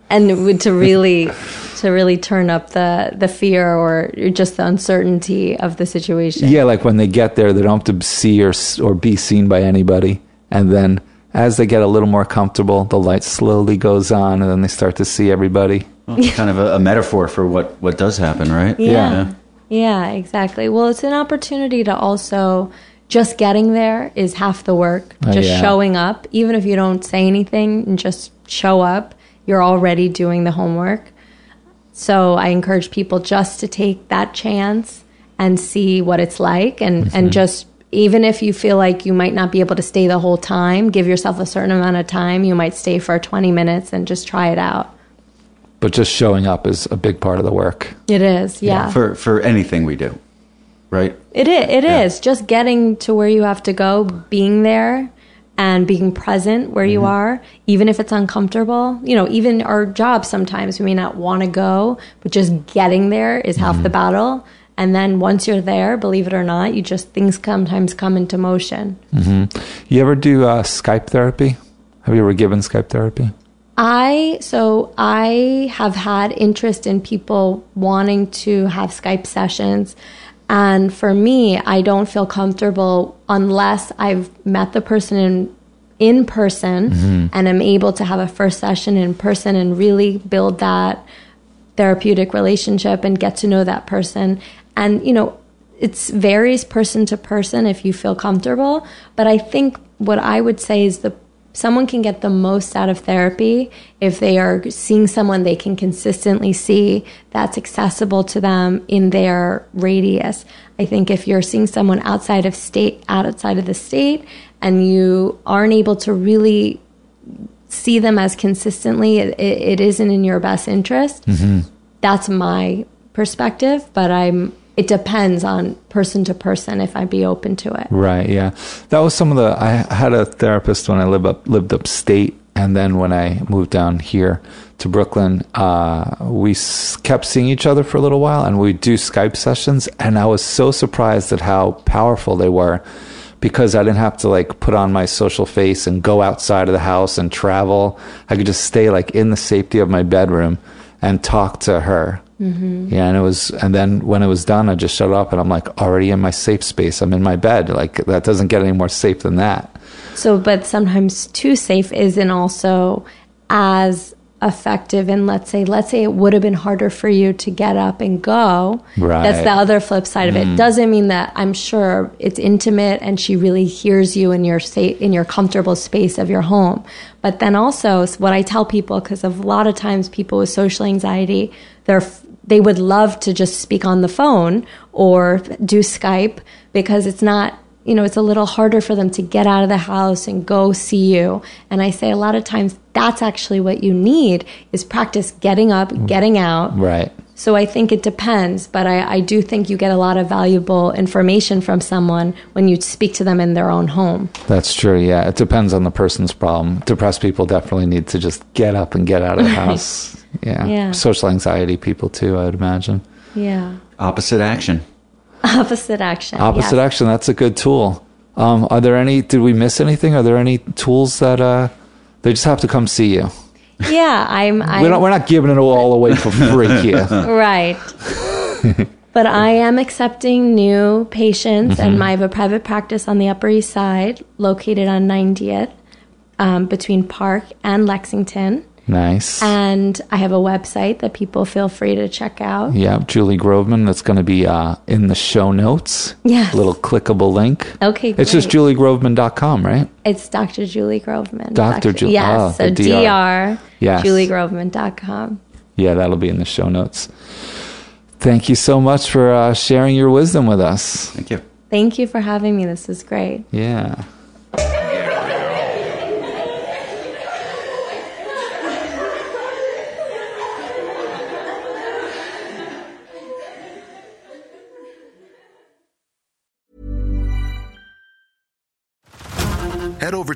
and to really to really turn up the the fear or just the uncertainty of the situation. Yeah, like when they get there, they don't have to see or or be seen by anybody, and then as they get a little more comfortable, the light slowly goes on, and then they start to see everybody. Well, it's kind of a, a metaphor for what, what does happen, right? Yeah. Yeah, exactly. Well, it's an opportunity to also just getting there is half the work. Oh, just yeah. showing up, even if you don't say anything and just show up, you're already doing the homework. So I encourage people just to take that chance and see what it's like and, Mm-hmm. and just even if you feel like you might not be able to stay the whole time, give yourself a certain amount of time. You might stay for 20 minutes and just try it out. But just showing up is a big part of the work. It is, yeah. For, for anything we do, right? It is. It Yeah. is. Just getting to where you have to go, being there, and being present where you mm-hmm. are, even if it's uncomfortable. You know, even our jobs sometimes we may not want to go, but just getting there is half mm-hmm. the battle. And then once you're there, believe it or not, you just things sometimes come into motion. Mm-hmm. You ever do uh, Skype therapy? Have you ever given Skype therapy? I so I have had interest in people wanting to have Skype sessions. And for me, I don't feel comfortable unless I've met the person in in person mm-hmm. and I'm able to have a first session in person and really build that therapeutic relationship and get to know that person. And, you know, it varies person to person if you feel comfortable. But I think what I would say is the someone can get the most out of therapy if they are seeing someone they can consistently see that's accessible to them in their radius. I think if you're seeing someone outside of state, outside of the state, and you aren't able to really see them as consistently, it, it isn't in your best interest. Mm-hmm. That's my perspective, but I'm. It depends on person to person if I'd be open to it. Right. Yeah. That was some of the. I had a therapist when I lived up lived upstate, and then when I moved down here to Brooklyn, uh, we kept seeing each other for a little while, and we'd do Skype sessions, and I was so surprised at how powerful they were. Because I didn't have to like put on my social face and go outside of the house and travel. I could just stay like in the safety of my bedroom and talk to her. Mm-hmm. Yeah, and it was, and then when it was done, I just shut up and I'm like already in my safe space. I'm in my bed. Like that doesn't get any more safe than that. So, but sometimes too safe isn't also as effective. And let's say, let's say it would have been harder for you to get up and go. Right. That's the other flip side of it. Doesn't mean that I'm sure it's intimate and she really hears you in your safe, in your comfortable space of your home. But then also, what I tell people, because a lot of times people with social anxiety, they're they would love to just speak on the phone or do Skype because it's not you know, it's a little harder for them to get out of the house and go see you. And I say a lot of times that's actually what you need is practice getting up, mm. getting out. Right. So I think it depends, but I, I do think you get a lot of valuable information from someone when you speak to them in their own home. That's true. Yeah. It depends on the person's problem. Depressed people definitely need to just get up and get out of the house. Yeah. Yeah. Social anxiety people too, I'd imagine. Yeah. Opposite action. Opposite action. Opposite yes. action. That's a good tool. Um, are there any, did we miss anything? Are there any tools that, uh, they just have to come see you? Yeah, I'm. I'm We're not, we're not giving it all away for free here. Right. but I am accepting new patients, and I have a private practice on the Upper East Side, located on 90th, um, between Park and Lexington. Nice. And I have a website that people feel free to check out. Yeah, Julie Groveman. That's going to be uh, in the show notes. Yes. Little clickable link. Okay, It's just great. juliegroveman.com, right? It's Dr. Julie Groveman. Dr. Julie. Yes, oh, so the DR. dr. Yes. juliegroveman.com. Yeah, that'll be in the show notes. Thank you so much for uh, sharing your wisdom with us. Thank you. Thank you for having me. This is great. Yeah.